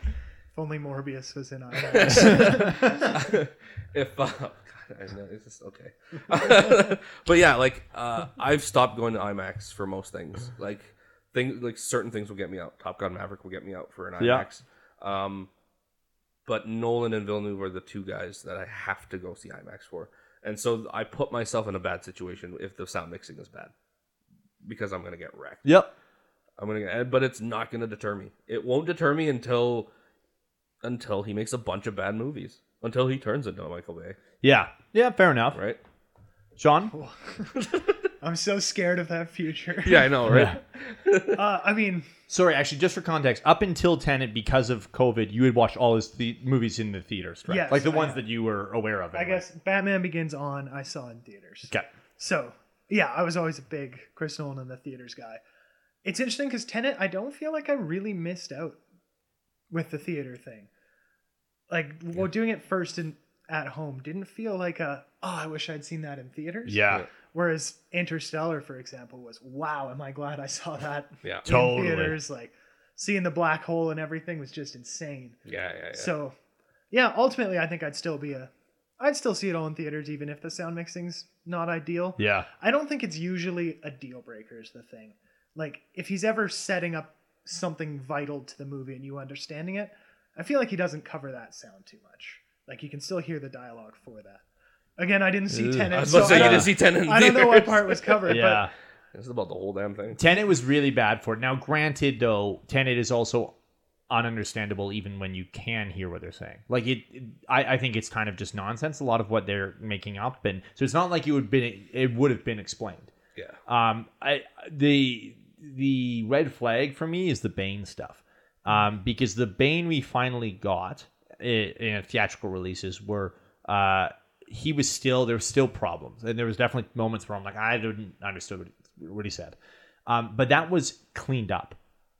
if only Morbius was in IMAX. (laughs) if uh, God, I know it's just okay. (laughs) but yeah, like uh, I've stopped going to IMAX for most things. Like things like certain things will get me out. Top Gun Maverick will get me out for an Yeah. IMAX. Um, but Nolan and Villeneuve are the two guys that I have to go see IMAX for, and so I put myself in a bad situation if the sound mixing is bad because I'm gonna get wrecked. Yep. I'm gonna but it's not gonna deter me. It won't deter me until until he makes a bunch of bad movies. Until he turns into Michael Bay, Yeah. Yeah. Fair enough. right? Sean. (laughs) I'm so scared of that future. Yeah, I know, right? (laughs) Uh, I mean, Sorry, actually, just for context, up until Tenet, because of COVID, you had watched all his the- movies in the theaters, right? Yes, like the I ones have. that you were aware of. I anyway. guess Batman Begins on I saw in theaters. Okay. So yeah, I was always a big Chris Nolan in the theaters guy. It's interesting because Tenet, I don't feel like I really missed out with the theater thing. Like well, doing it first and at home didn't feel like a oh I wish I'd seen that in theaters. Yeah. Whereas Interstellar, for example, was wow, am I glad I saw that Yeah. in Totally. theaters? Like seeing the black hole and everything was just insane. Yeah, yeah, yeah. So, yeah, ultimately, I think I'd still be a, I'd still see it all in theaters, even if the sound mixing's not ideal. Yeah. I don't think it's usually a deal breaker. Is the thing, like if he's ever setting up something vital to the movie and you understanding it, I feel like he doesn't cover that sound too much. Like you can still hear the dialogue for that. Again, I didn't see Ugh. Tenet, I was so about to say I, you didn't see Tenet in I don't know what part was covered. Yeah. It's about the whole damn thing. Tenet was really bad for it. Now, granted, though, Tenet is also ununderstandable even when you can hear what they're saying. Like it, it- I, I think it's kind of just nonsense. A lot of what they're making up, and so it's not like it would been it would have been explained. Yeah. Um, I the the red flag for me is the Bane stuff, um, because the Bane we finally got i- in theatrical releases were uh he was still there were still problems, and there was definitely moments where I'm like I didn't understand what he, what he said, um, but that was cleaned up.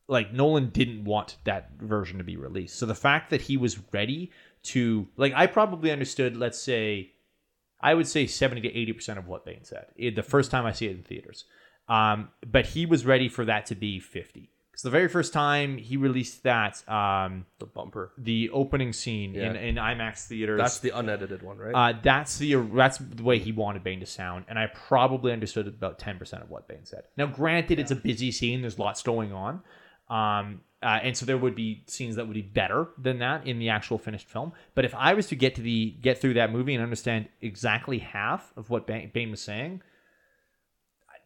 Like Nolan didn't want that version to be released, so the fact that he was ready to like I probably understood, let's say I would say 70 to 80% of what Bane said eh, the first time I see it in theaters. Um, but he was ready for that to be 50. Because the very first time he released that, um, The bumper. the opening scene in, Yeah. in IMAX theaters, That's the unedited one, right? uh, that's the that's the way he wanted Bane to sound, and I probably understood about ten percent of what Bane said. Now, granted, it's a busy scene; there's lots going on, um, uh, and so there would be scenes that would be better than that in the actual finished film. But if I was to get to the get through that movie and understand exactly half of what Bane, Bane was saying,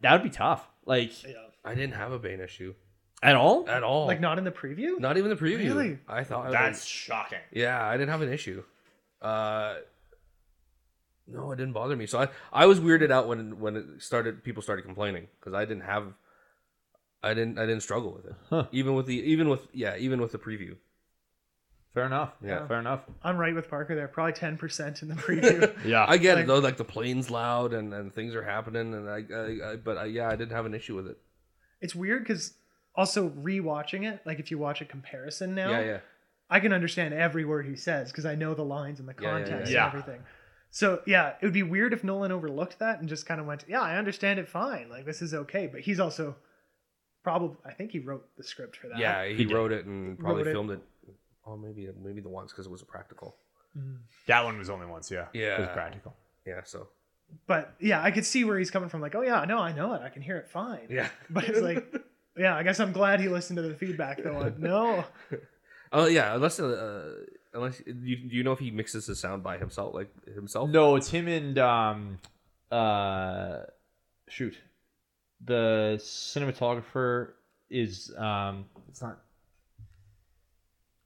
that would be tough. Like Yeah. I didn't have a Bane issue at all. at all. Like not in the preview. Not even the preview. Really? I thought That's shocking. yeah. I didn't have an issue. Uh, no, it didn't bother me. So I I was weirded out when when it started. People started complaining because I didn't have. I didn't I didn't struggle with it. Huh. Even with the even with yeah even with the preview. Fair enough. Yeah. fair enough. I'm right with Parker there. Probably ten percent in the preview. (laughs) Yeah, I get Like- it though, like the plane's loud and, and things are happening, and I, I, I but I, yeah, I didn't have an issue with it. it's weird because also rewatching it, like if you watch a comparison now, Yeah, yeah, I can understand every word he says because I know the lines and the Yeah, yeah, context yeah. and everything. So yeah, it would be weird if Nolan overlooked that and just kind of went, "Yeah, I understand it fine. Like this is okay." But he's also probably, I think he wrote the script for that. yeah. He, He did. wrote it and probably Wrote it. filmed it. Oh, maybe maybe the once because it was a practical. Mm. that one was only once. Yeah, Yeah. it was practical. Yeah, so But yeah, I could see where he's coming from. Like, oh yeah, no, I know it. I can hear it fine. yeah. But it's like, (laughs) yeah, I guess I'm glad he listened to the feedback though. on, no, Oh yeah, unless uh, unless you do you know if he mixes the sound by himself, like himself? No, it's him and um, uh, shoot, the cinematographer is um, it's not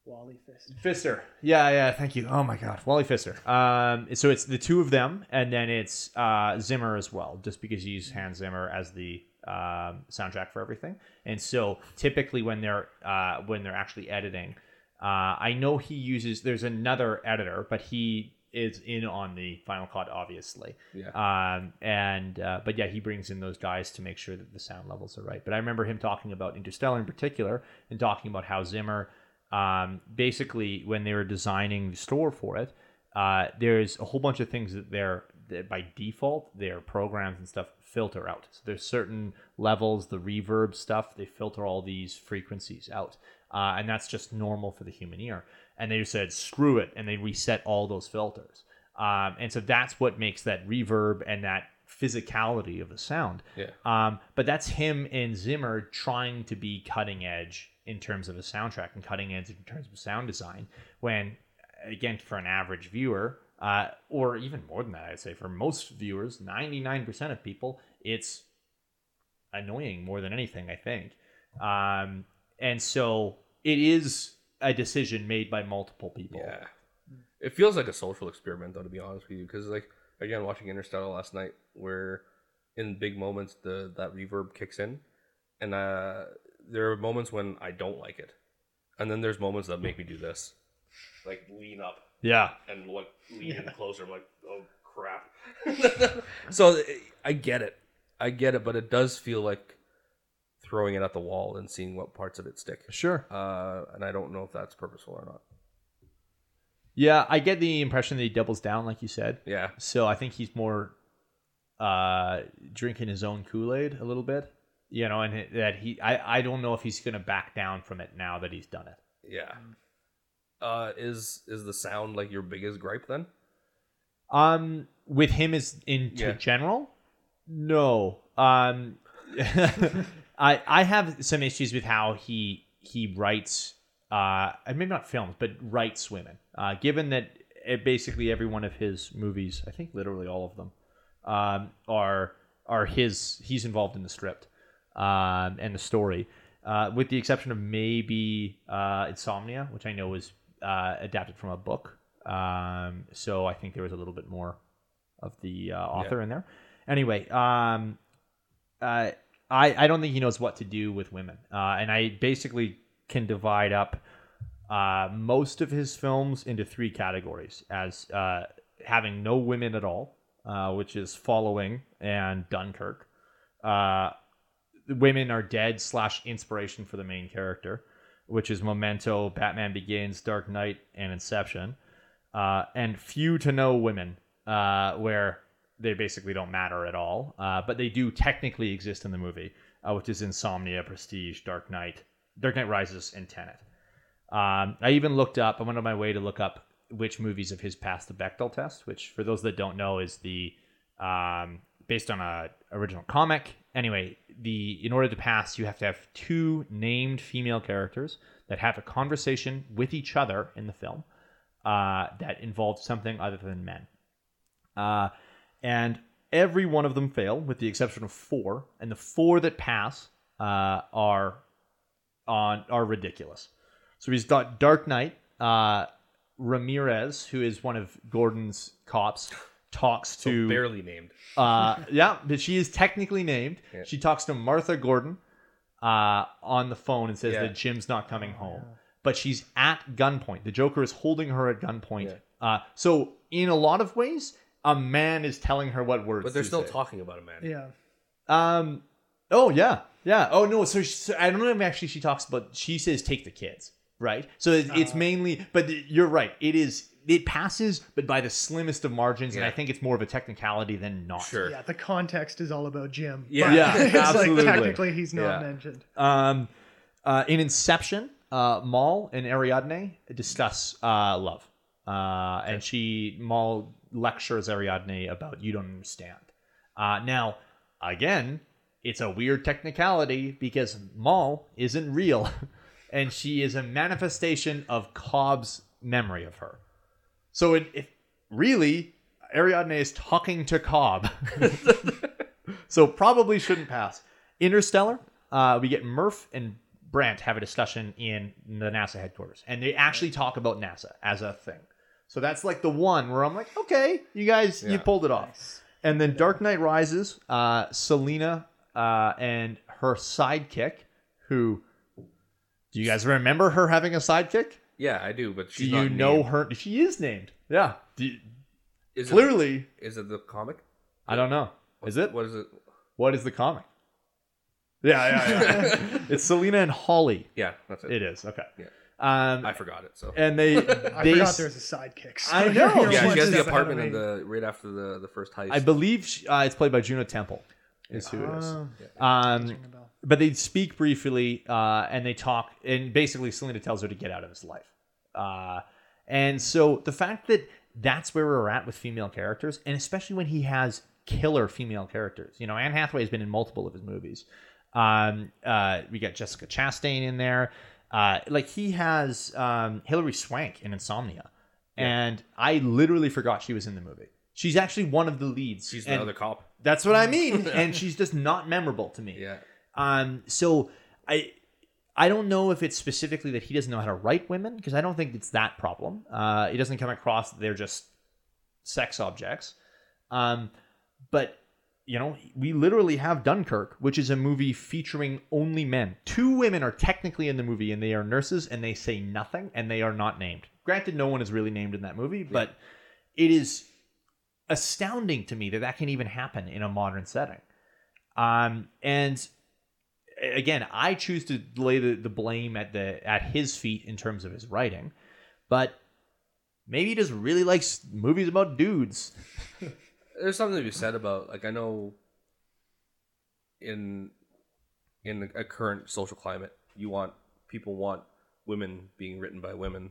Wally Fist. Pfister. Yeah, yeah. Thank you. Oh my God, Wally Pfister. Um, so it's the two of them, and then it's uh, Zimmer as well, just because you use Hans Zimmer as the um, soundtrack for everything. And so typically when they're uh, when they're actually editing, uh, I know he uses. There's another editor, but he is in on the Final Cut, obviously. Yeah. Um, and uh, but yeah, he brings in those guys to make sure that the sound levels are right. But I remember him talking about Interstellar in particular, and talking about how Zimmer, um, basically when they were designing the store for it, uh, there's a whole bunch of things that they're that by default their programs and stuff filter out. So there's certain levels, the reverb stuff, they filter all these frequencies out, uh, and that's just normal for the human ear. And they just said screw it, and they reset all those filters. Um, and so that's what makes that reverb and that physicality of the sound. Yeah. Um, but that's him and Zimmer trying to be cutting edge in terms of a soundtrack and cutting edge in terms of sound design. When, again, for an average viewer, uh, or even more than that, I'd say for most viewers, 99% of people, it's annoying more than anything, I think. Um, and so it is a decision made by multiple people. Yeah. It feels like a social experiment, though, to be honest with you, because like again, watching Interstellar last night, where in big moments the that reverb kicks in, and uh, there are moments when I don't like it, and then there's moments that make me do this, like lean up Yeah. and like lean in closer. I'm like, oh crap. (laughs) so I get it, I get it, but it does feel like throwing it at the wall and seeing what parts of it stick. Sure. Uh, and I don't know if that's purposeful or not. Yeah, I get the impression that he doubles down, like you said. Yeah, So I think he's more uh, drinking his own Kool Aid a little bit, you know, and that he, I, I don't know if he's going to back down from it now that he's done it. Yeah. Uh, is is the sound like your biggest gripe then? Um, with him is in Yeah. general, no. Um, (laughs) I I have some issues with how he he writes. Uh, and maybe not films, but writes women. Uh, given that it, basically every one of his movies, I think literally all of them, um, are are his. He's involved in the script um, and the story. uh, with the exception of maybe uh, Insomnia, which I know was uh, adapted from a book. Um, so I think there was a little bit more of the uh, author in there. Anyway, um, uh, I I don't think he knows what to do with women, uh, and I basically can divide up uh, most of his films into three categories as uh, having no women at all, uh, which is Following and Dunkirk. Uh, women are dead slash inspiration for the main character, which is Memento, Batman Begins, Dark Knight, and Inception. Uh, and few to no women, uh, where they basically don't matter at all, uh, but they do technically exist in the movie, uh, which is Insomnia, Prestige, Dark Knight, Dark Knight Rises, and Tenet. Um, I even looked up. I went on my way to look up which movies of his passed the Bechdel test, which, for those that don't know, is the um, based on a original comic. Anyway, the in order to pass, you have to have two named female characters that have a conversation with each other in the film uh, that involves something other than men. Uh, and every one of them fail, with the exception of four. And the four that pass uh, are on are ridiculous. So he's got Dark Knight. Uh, Ramirez, who is one of Gordon's cops, talks So to barely named. uh, (laughs) yeah, but she is technically named. Yeah. She talks to Martha Gordon uh, on the phone and says Yeah. that Jim's not coming home. But she's at gunpoint. The Joker is holding her at gunpoint. Uh, so, in a lot of ways, a man is telling her what words. But they're still say. talking about a man. Yeah. Um. Oh yeah, yeah. Oh no. So, she, so I don't know if actually she talks about. She says take the kids, right? So it, it's Uh. mainly. But you're right. It is. It passes, but by the slimmest of margins, and I think it's more of a technicality than not. Sure. Yeah, the context is all about Jim. Yeah. but Yeah, (laughs) it's absolutely. like technically he's not Yeah. mentioned. Um, uh, in Inception, uh, Mal and Ariadne discuss uh, love, uh, and she Mal lectures Ariadne about you don't understand. Uh, now, again, it's a weird technicality because Mal isn't real, (laughs) and she is a manifestation of Cobb's memory of her. So it, it really Ariadne is talking to Cobb. (laughs) so probably shouldn't pass. Interstellar, uh, we get Murph and Brand have a discussion in the NASA headquarters, and they actually talk about NASA as a thing. So that's like the one where I'm like, okay, you guys, you pulled it off. And then Dark Knight Rises, uh, Selina uh, and her sidekick, who do you guys remember her having a sidekick? Yeah, I do, but Do you not know named. her? She is named. Yeah. Do you- Is it, clearly, is it the comic? I don't know. Is it? What is it? What is the comic? Yeah, yeah, yeah. (laughs) it's Selina and Holly. Yeah, that's it. It is okay. Yeah. Um, I forgot it. So and they (laughs) I they forgot s- there was a sidekick. so I (laughs) you're- know. yeah, she has the step ahead of apartment in the right after the the first heist. I believe she, uh, it's played by Juno Temple. Is who it is. Oh, Um, ring a bell. but they speak briefly uh, and they talk and basically selina tells her to get out of his life. Uh, and so the fact that that's where we're at with female characters and especially when he has killer female characters. You know anne hathaway has been in multiple of his movies. Um, uh, we got jessica chastain in there. Uh, like he has um, hilary swank in insomnia. And i literally forgot she was in the movie. She's actually one of the leads. She's the and other cop. That's what i mean (laughs) and she's just not memorable to me Yeah. um, so I I don't know if it's specifically that he doesn't know how to write women because I don't think it's that problem. Uh, it doesn't come across that they're just sex objects. Um, but you know, we literally have Dunkirk, which is a movie featuring only men. Two women are technically in the movie, and they are nurses, and they say nothing, and they are not named. Granted, no one is really named in that movie, but it is astounding to me that that can even happen in a modern setting. Um, and again, I choose to lay the, the blame at the at his feet in terms of his writing, but maybe he just really likes movies about dudes. (laughs) There's something to be said about like I know in in a current social climate, you want people want women being written by women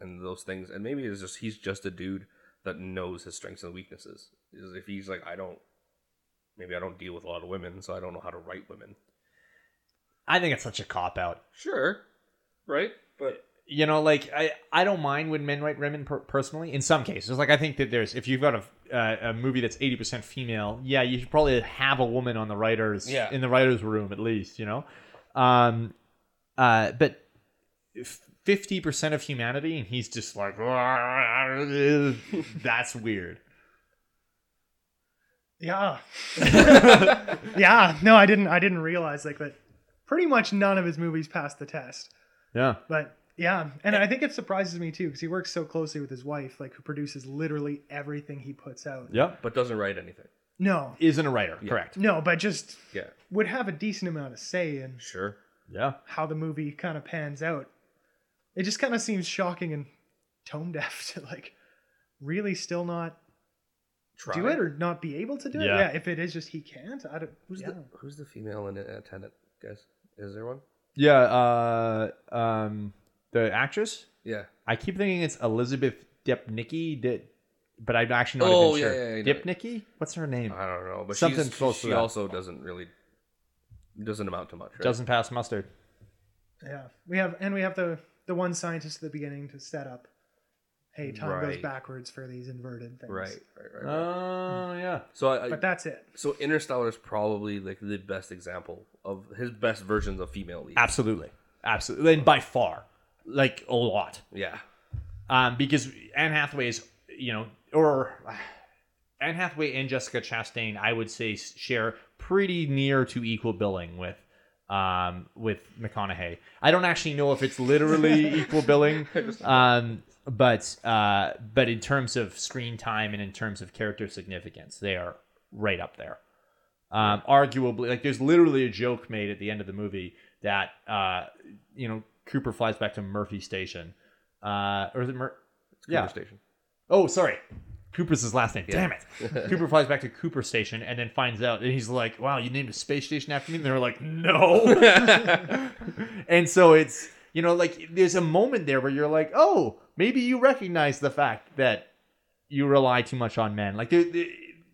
and those things, and maybe it's just he's just a dude that knows his strengths and weaknesses. If he's like, I don't, maybe I don't deal with a lot of women, so I don't know how to write women. I think it's such a cop out. Sure, right? But you know, like I, I don't mind when men write women per- personally. In some cases, like I think that there's if you've got a uh, a movie that's eighty percent female, yeah, you should probably have a woman on the writers yeah. in the writers room at least, you know. Um, uh, but if, 50% of humanity and he's just like (laughs) that's weird. Yeah. (laughs) Yeah. No i didn't i didn't realize like that pretty much none of his movies passed the test. Yeah. But yeah. And eh. i think it surprises me too because he works so closely with his wife like who produces literally everything he puts out. Yeah. But doesn't write anything. No. Isn't a writer yeah. correct. No but just yeah. would have a decent amount of say in sure. Yeah. how the movie kind of pans out. It just kind of seems shocking and tone deaf (laughs) to like really still not Try. do it or not be able to do Yeah. it. Yeah, if it is just he can't, I don't. Who's yeah. the Who's the female in uh, Tenet, guys? Is there one? Yeah. Uh, um, the actress. Yeah. I keep thinking it's Elizabeth Debnicki, Di- but I'm actually not Oh, even sure. yeah, yeah, yeah. Dipnicki? What's her name? I don't know, but Something she's, close to she that. also doesn't really doesn't amount to much. Right? Doesn't pass mustard. Yeah, we have and we have the the one scientist at the beginning to set up. Hey, time goes backwards for these inverted things. right, right, right. right. Oh yeah. so I, I But that's it. so Interstellar is probably like the best example of his best versions of female leads. Absolutely. Absolutely. And by far. Like a lot. Yeah, Um, because Anne Hathaway is, you know, or Anne Hathaway and Jessica Chastain, I would say, share pretty near to equal billing with um with McConaughey. I don't actually know if it's literally (laughs) equal billing. Um but uh but in terms of screen time and in terms of character significance, they are right up there. Um arguably like there's literally a joke made at the end of the movie that uh you know Cooper flies back to Murphy Station. Uh or is it Mur- yeah. Cooper Station. Oh, sorry. Cooper's his last name. Damn it. (laughs) Cooper flies back to Cooper Station and then finds out, and he's like, "Wow, you named a space station after me?" And they're like, "No." (laughs) and so it's you know like there's a moment there where you're like, "Oh, maybe you recognize the fact that you rely too much on men." Like there- there-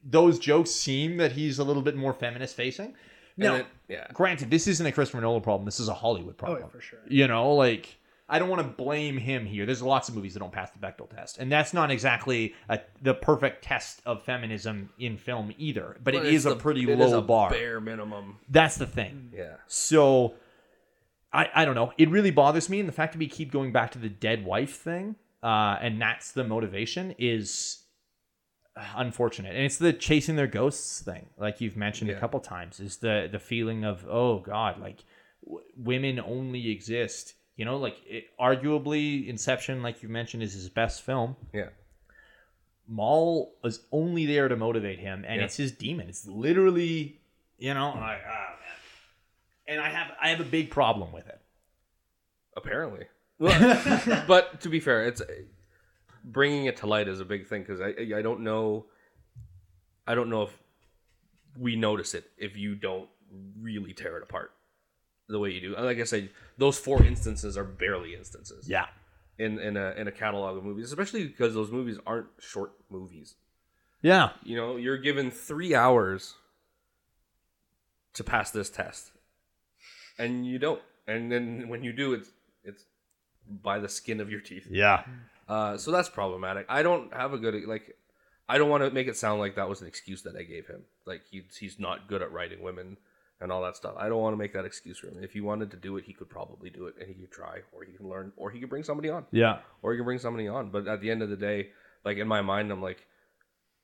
those jokes seem that he's a little bit more feminist facing. Now, then- yeah. granted, this isn't a Christopher Nolan problem. This is a Hollywood Oh, problem. yeah, for sure. You know, like I don't want to blame him here. There's lots of movies that don't pass the Bechdel test, and that's not exactly a, the perfect test of feminism in film either. But, But it is it's a pretty it low is a bar. bare minimum. That's the thing. Yeah, So I I don't know. It really bothers me, and the fact that we keep going back to the dead wife thing, uh, and that's the motivation is unfortunate. And it's the chasing their ghosts thing, like you've mentioned a couple times, is the the feeling of oh god, like w- women only exist. You know, like it, arguably Inception, like you mentioned, is his best film. yeah. Mal is only there to motivate him, and Yeah. it's his demon. It's literally, you know, like ah. And I have I have a big problem with it. Apparently. Well, (laughs) (laughs) but to be fair, it's bringing it to light is a big thing because I I don't know I don't know if we notice it if you don't really tear it apart the way you do. Like I said, those four instances are barely instances Yeah. in in a in a catalog of movies, especially because those movies aren't short movies. Yeah. You know, you're given three hours to pass this test, and you don't. And then when you do, it's it's by the skin of your teeth. Yeah. Uh, so that's problematic. I don't have a good like. I don't want to make it sound like that was an excuse that I gave him. Like he's he's not good at writing women and all that stuff. I don't want to make that excuse for him. If he wanted to do it, he could probably do it, and he could try, or he can learn, or he could bring somebody on Yeah. or he can bring somebody on. But at the end of the day, like in my mind, I'm like,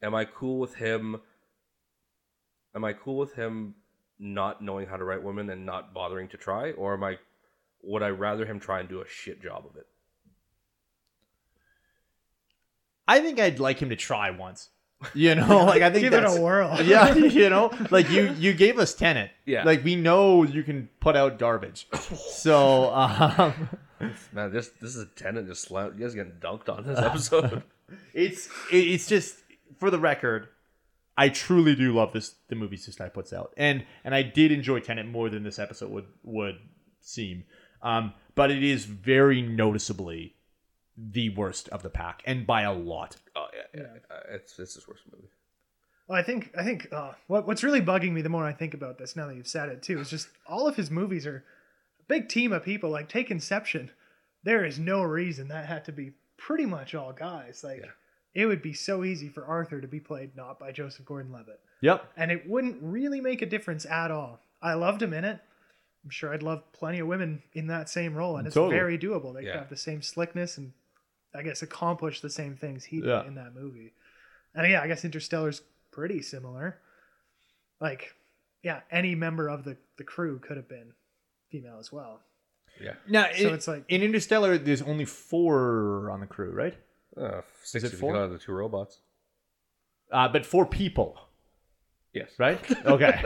am I cool with him? Am I cool with him not knowing how to write women and not bothering to try, or am I? Would I rather him try and do a shit job of it? I think I'd like him to try once. You know, (laughs) like I think Give it that's- a whirl. (laughs) yeah, (laughs) you know, like you you gave us Tenet. Yeah. Like we know you can put out garbage. So um Man, this this is a tenant just slam. You guys getting dunked on this episode. it's it's just for the record, I truly do love this the movies this guy puts out. And and I did enjoy Tenet more than this episode would would seem. Um, but it is very noticeably the worst of the pack, and by a lot. oh yeah, yeah. Uh, it's it's his worst movie. Well, I think I think uh, what what's really bugging me the more I think about this now that you've said it too is just all of his movies are a big team of people. Like take Inception, there is no reason that had to be pretty much all guys. Like Yeah. it would be so easy for Arthur to be played not by Joseph Gordon-Levitt, Yep. and it wouldn't really make a difference at all. I loved him in it, I'm sure I'd love plenty of women in that same role, and it's Totally. very doable. They Yeah. have the same slickness and I guess accomplish the same things he did Yeah. in that movie. And yeah, I guess Interstellar's pretty similar. Like, yeah, any member of the the crew could have been female as well. Yeah. Now, So in, it's like- in Interstellar, there's only four on the crew, right? Uh, six it if you four? count out the two robots. Uh, but four people. Yes. right? (laughs) Okay.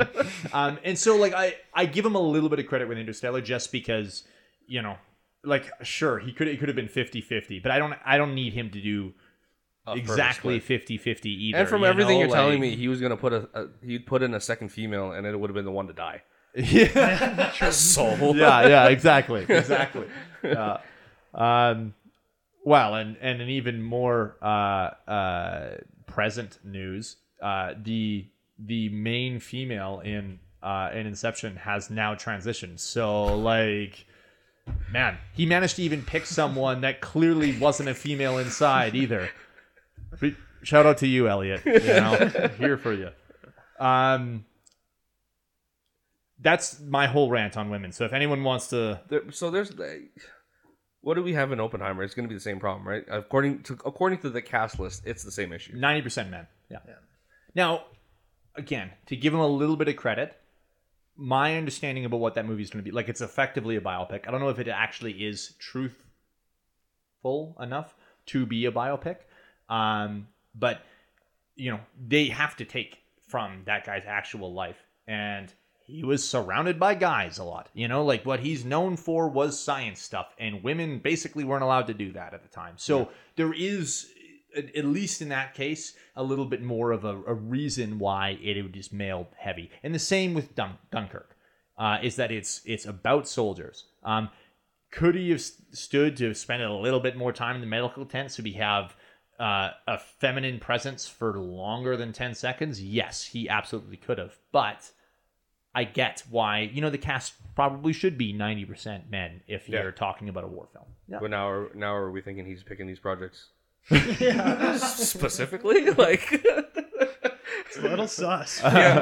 um, and so like I I give him a little bit of credit with Interstellar just because you know like sure he could it could have been 50-50 but I don't I don't need him to do A exactly split. 50-50 either. And from you everything know, you're telling me, he was gonna put a, a he'd put in a second female, and it would have been the one to die. yeah. (laughs) So yeah, yeah, exactly, exactly. (laughs) Uh, um, well, and and an even more uh, uh, present news: uh, the the main female in uh, in Inception has now transitioned. So, like, man, he managed to even pick someone that clearly wasn't a female inside either. But shout out to you, Elliot. You know, (laughs) here for you. Um, that's my whole rant on women. So if anyone wants to there, so there's the- what do we have in Oppenheimer? It's gonna be the same problem, right? According to according to the cast list, it's the same issue. Ninety percent men. Yeah. Now, again, to give him a little bit of credit, my understanding about what that movie is going to be like, it's effectively a biopic. I don't know if it actually is truthful enough to be a biopic, um, but you know they have to take from that guy's actual life, and he was surrounded by guys a lot. You know, like what he's known for was science stuff, and women basically weren't allowed to do that at the time. So there is at at least in that case, a little bit more of a, a reason why it is male heavy. And the same with Dun- Dunkirk, uh, is that it's it's about soldiers. Um, could he have s- stood to spend a little bit more time in the medical tent so we have uh, a feminine presence for longer than 10 seconds? Yes, he absolutely could have. But I get why, you know, the cast probably should be 90% men if Yeah. you're talking about a war film. Yeah. But now, are, now are we thinking he's picking these projects yeah, (laughs) specifically? (laughs) like, it's a little sus. (laughs) Yeah.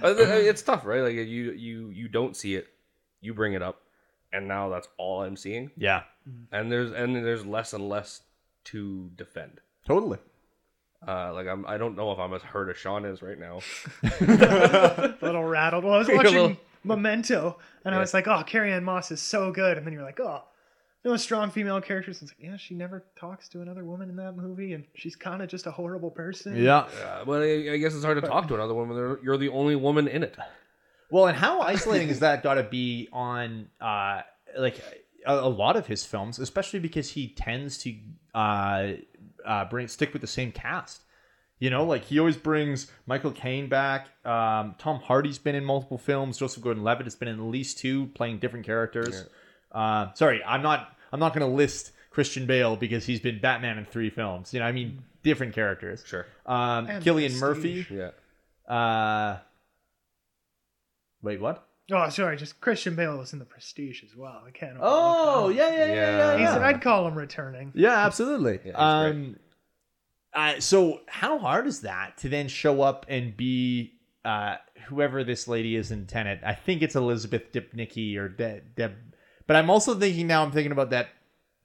sure. Th- it's tough, right? Like you, you, you don't see it, you bring it up, and now that's all I'm seeing. Yeah, And there's and there's less and less to defend. totally. Uh, like I'm, I don't know if I'm as hurt as Sean is right now. a little rattled. Well, I was watching little- Memento, and I was like, "Oh, Carrie-Anne Moss is so good," and then you're like, "Oh, no strong female characters." It's like, yeah, she never talks to another woman in that movie, and she's kind of just a horrible person. Yeah. Uh, but I, I guess it's hard to talk to another woman. You're the only woman in it. Well, and how isolating is that got to be on uh like a, a lot of his films, especially because he tends to uh, uh bring stick with the same cast. You know, like he always brings Michael Caine back. Um, Tom Hardy's been in multiple films. Joseph Gordon-Levitt has been in at least two, playing different characters. Uh, sorry, I'm not. I'm not going to list Christian Bale because he's been Batman in three films. You know, I mean different characters. Sure. Um, And Cillian Murphy. Yeah. Uh, wait, what? Oh, sorry, just Christian Bale was in the Prestige as well. I can't. Oh, yeah, yeah, yeah, yeah, Yeah. yeah. He's, I'd call him returning. Yeah, absolutely. Yeah, he's um, uh, so how hard is that to then show up and be uh, whoever this lady is in Tenet? I think it's Elizabeth Debnicki or De- Deb, but I'm also thinking now. I'm thinking about that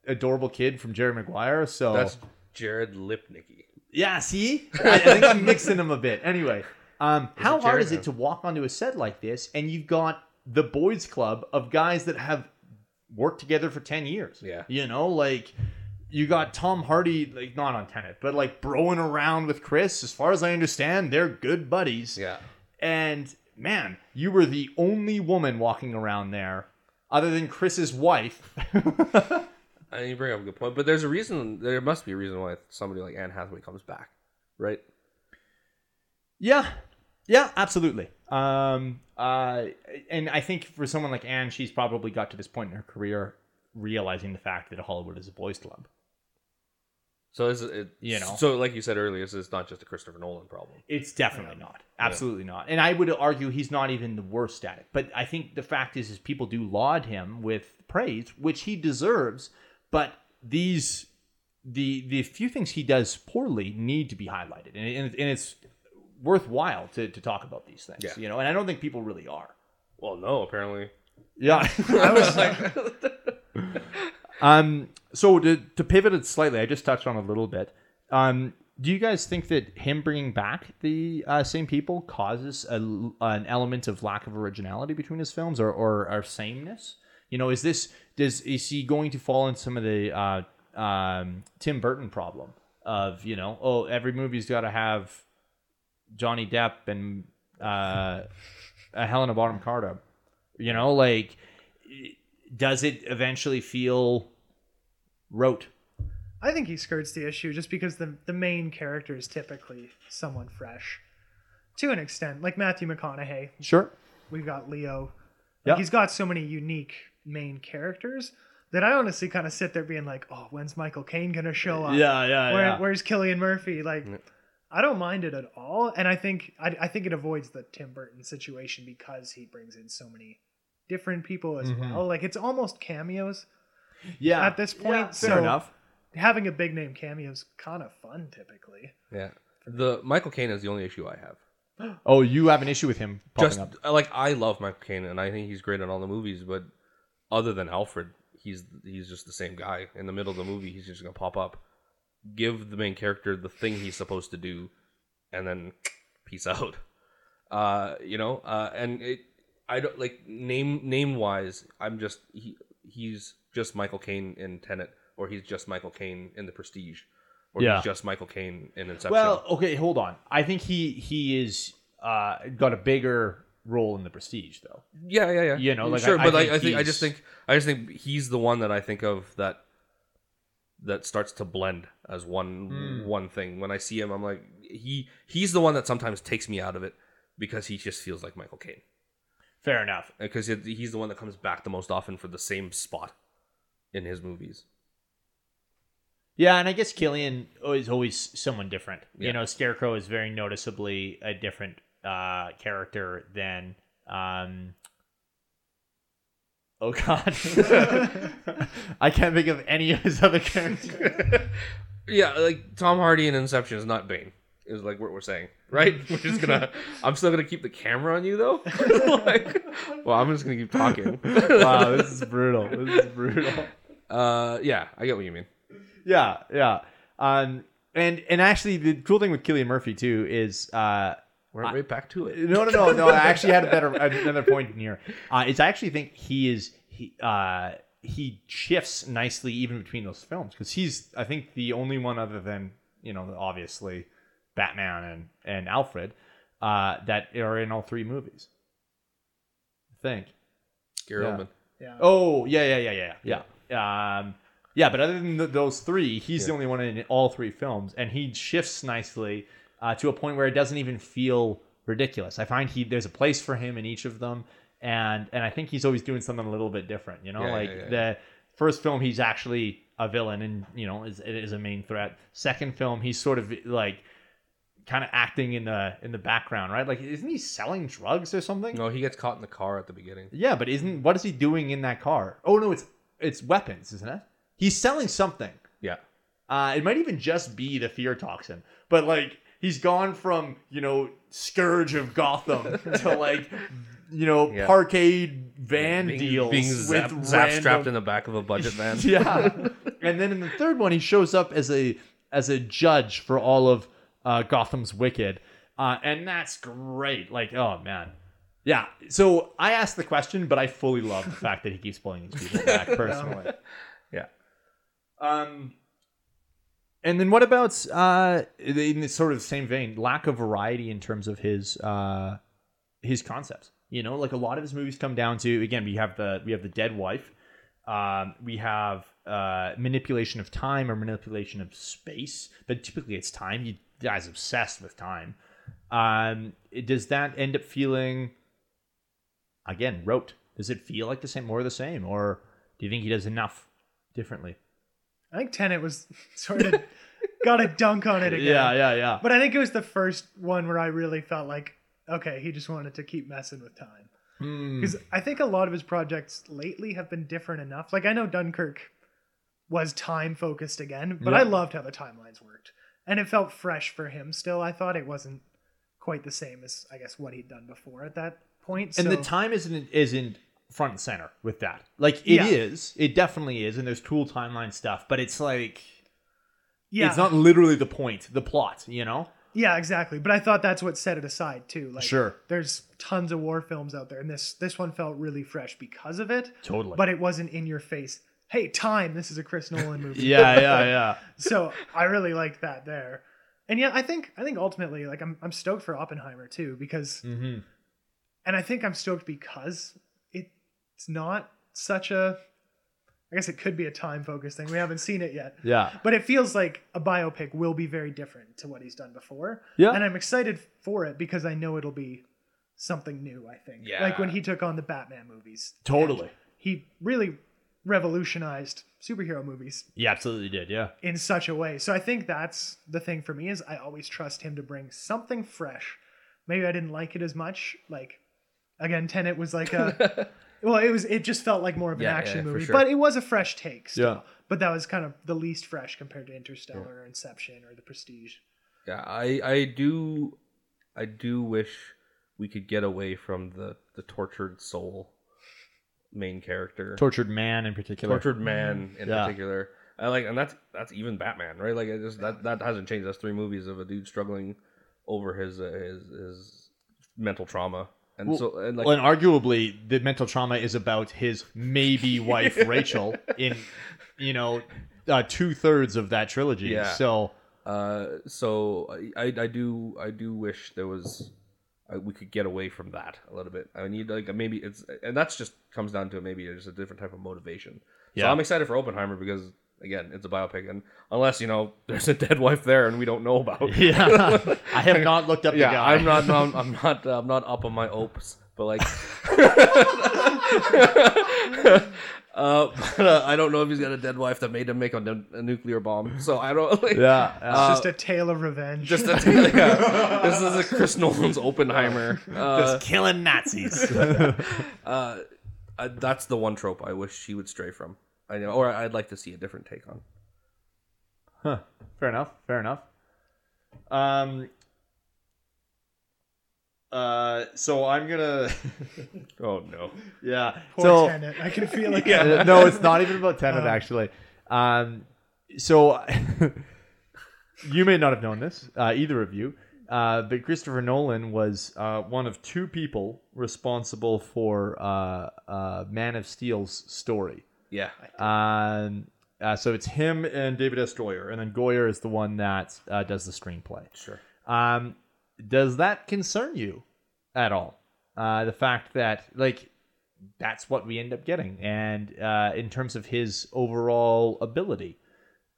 adorable kid from Jerry Maguire. So That's Jared Lipnicki. yeah, see, I, I think I'm mixing them a bit. Anyway, um, how hard is it to walk onto a set like this and you've got the boys' club of guys that have worked together for ten years? Yeah. you know, like you got Tom Hardy, like not on Tenet, but like broing around with Chris. As far as I understand, they're good buddies. Yeah. And man, you were the only woman walking around there, other than Chris's wife. I (laughs) And you bring up a good point, but there's a reason. There must be a reason why somebody like Anne Hathaway comes back, right? Yeah, yeah, absolutely. Um, uh, and I think for someone like Anne, she's probably got to this point in her career realizing the fact that Hollywood is a boys' club. So is it? You know. So like you said earlier, this is not just a Christopher Nolan problem. It's definitely not. Absolutely not. And I would argue he's not even the worst at it. But I think the fact is, is people do laud him with praise, which he deserves. But these, the the few things he does poorly need to be highlighted, and, and, and it's worthwhile to, to talk about these things. Yeah. You know, and I don't think people really are. Well, no, apparently. Yeah. (laughs) I was like, (laughs) um. So to to pivot it slightly, I just touched on a little bit. Um. Do you guys think that him bringing back the uh, same people causes a, an element of lack of originality between his films, or or, or sameness? You know, is this does is he going to fall in some of the uh, um, Tim Burton problem of you know, oh, every movie's got to have Johnny Depp and uh, a Helena Bonham Carter. You know, like does it eventually feel rote? I think he skirts the issue just because the the main character is typically someone fresh, to an extent. Like Matthew McConaughey, Sure. we've got Leo. Yeah. Like he's got so many unique main characters that I honestly kind of sit there being like, oh, when's Michael Caine gonna show up? Yeah, yeah, Where, yeah. Where's Cillian Murphy? Like, Yeah. I don't mind it at all, and I think I, I think it avoids the Tim Burton situation because he brings in so many different people as Mhm. well. Like it's almost cameos. Yeah. at this point, Yeah, fair so- enough. Having a big name cameo is kind of fun typically. Yeah. The Michael Caine is the only issue I have. (gasps) Oh, you have an issue with him popping Just up. like I love Michael Caine and I think he's great in all the movies, but other than Alfred, he's he's just the same guy. In the middle of the movie, he's just gonna pop up, give the main character the thing he's supposed to do, and then (tsk) peace out. Uh, you know, uh, and it, I don't like name name wise. I'm just he he's just Michael Caine in Tenet, or he's just Michael Caine in The Prestige, or Yeah. he's just Michael Caine in Inception. Well, okay, hold on. I think he he is uh got a bigger role in the Prestige though. Yeah, yeah, yeah. You know, like, sure, I- I but like, think I think I just think I just think he's the one that I think of that that starts to blend as one Hmm. one thing. When I see him, I'm like he he's the one that sometimes takes me out of it because he just feels like Michael Caine Fair enough. because he's the one that comes back the most often for the same spot in his movies. Yeah, and I guess Cillian is always someone different. Yeah. You know, Scarecrow is very noticeably a different uh, character than. Um... Oh God, (laughs) I can't think of any of his other characters. (laughs) Yeah, like Tom Hardy in Inception is not Bane. Is like what we're saying, right? We're just gonna. (laughs) I'm still gonna keep the camera on you though. like, well, I'm just gonna keep talking. wow, this is brutal. This is brutal. Uh, yeah, I get what you mean. Yeah, yeah. Um, and and actually, the cool thing with Cillian Murphy too is uh, We're right back to it. no, no, no, no. I actually had a better (laughs) another point in here. Uh, is I actually think he is he uh he shifts nicely even between those films because he's I think the only one other than you know obviously Batman and and Alfred uh that are in all three movies. I think. Gary Yeah. Oldman. Yeah. Oh yeah, yeah, yeah, yeah, yeah. Um, yeah, but other than th- those three, he's the only one in all three films, and he shifts nicely uh, to a point where it doesn't even feel ridiculous. I find he there's a place for him in each of them, and and I think he's always doing something a little bit different. You know, Yeah, like yeah, yeah, the first film, he's actually a villain, and you know, is is a main threat. Second film, he's sort of like kind of acting in the in the background, right? Like, isn't he selling drugs or something? No, he gets caught in the car at the beginning. Yeah, but isn't what is he doing in that car? Oh no, it's it's weapons, isn't it? He's selling something. Yeah. Uh, it might even just be the fear toxin, but like he's gone from you know scourge of Gotham (laughs) to like you know Yeah. parkade van being, deals being with zap, zap strapped in the back of a budget (laughs) van. yeah, and then in the third one, he shows up as a as a judge for all of uh, Gotham's Wicked, uh, and that's great. Like, oh man, yeah. So I asked the question, but I fully love the fact that he keeps pulling these people back (laughs) personally. Yeah. Um. And then what about uh in this sort of same vein, lack of variety in terms of his uh his concepts. You know, like a lot of his movies come down to again, we have the we have the dead wife, um, we have uh manipulation of time or manipulation of space, but typically it's time. You guys obsessed with time. Um, does that end up feeling again rote? Does it feel like the same, more of the same, or do you think he does enough differently? I think Tenet was (laughs) sort of got a dunk on it (laughs) again. Yeah, yeah, yeah. But I think it was the first one where I really felt like, okay, he just wanted to keep messing with time. Hmm. Because I think a lot of his projects lately have been different enough. Like I know Dunkirk was time focused again, but Yeah. I loved how the timelines worked. And it felt fresh for him still. I thought it wasn't quite the same as I guess what he'd done before at that point. and so, the time isn't isn't front and center with that. Like it is, Yeah. it definitely is, and there's cool timeline stuff, but it's like Yeah, it's not literally the point, the plot, you know? Yeah, exactly. But I thought that's what set it aside too. Like, Sure. there's tons of war films out there, and this this one felt really fresh because of it. Totally. But it wasn't in your face. Hey, time! This is a Chris Nolan movie. (laughs) yeah, yeah, (laughs) yeah. so I really liked that there. And yeah, I think I think ultimately, like I'm I'm stoked for Oppenheimer too because, hmm and I think I'm stoked because it's not such a. I guess it could be a time focused thing. We haven't seen it yet. Yeah. But it feels like a biopic will be very different to what he's done before. Yeah. And I'm excited for it because I know it'll be something new, I think. Yeah. Like when he took on the Batman movies. Totally. He really revolutionized superhero movies You absolutely did, yeah. in such a way. So I think that's the thing for me is I always trust him to bring something fresh. Maybe I didn't like it as much. Like again, Tenet was like a (laughs) well, it was it just felt like more of an Yeah, action yeah, for movie. sure. But it was a fresh take still. Yeah. But that was kind of the least fresh compared to Interstellar or Inception or The Prestige. Yeah, I I do I do wish we could get away from the the tortured soul main character. Tortured man in particular. tortured man in Yeah. particular. I like and that's that's even Batman, right? Like it just that that hasn't changed. That's three movies of a dude struggling over his uh, his his mental trauma. And Well- so and like well, and arguably, the mental trauma is about his maybe (laughs) wife Rachel in, you know, uh, two thirds of that trilogy. Yeah. So Uh, so I, I do I do wish there was uh, we could get away from that a little bit. I need like maybe it's and that's just comes down to maybe just a different type of motivation. Yeah. So. I'm excited for Oppenheimer because again it's a biopic and unless you know (laughs) there's a dead wife there and we don't know about. (laughs) yeah, I have not looked up the yeah, guy. I'm not no, I'm not I'm not up on my opes, but like. (laughs) Uh, but, uh, I don't know if he's got a dead wife that made him make a, nuclear bomb. So I don't. Like, Yeah, It's uh, just a tale of revenge. just a, tale. yeah, this is a Chris Nolan's Oppenheimer. Uh, just killing Nazis. uh, uh, that's the one trope I wish he would stray from. I know, or I'd like to see a different take on. Huh. Fair enough. Fair enough. Um. Uh. So I'm gonna. (laughs) Oh no! yeah. Poor so Tenet. I can feel it. (laughs) Uh, no, it's not even about Tenet Oh. actually. Um, so (laughs) you may not have known this, uh, either of you, uh, but Christopher Nolan was uh, one of two people responsible for uh, uh, Man of Steel's story. Yeah, Um, uh, so it's him and David S. Goyer, and then Goyer is the one that uh, does the screenplay. sure. Um, does that concern you at all? Uh, the fact that like that's what we end up getting, and uh, in terms of his overall ability,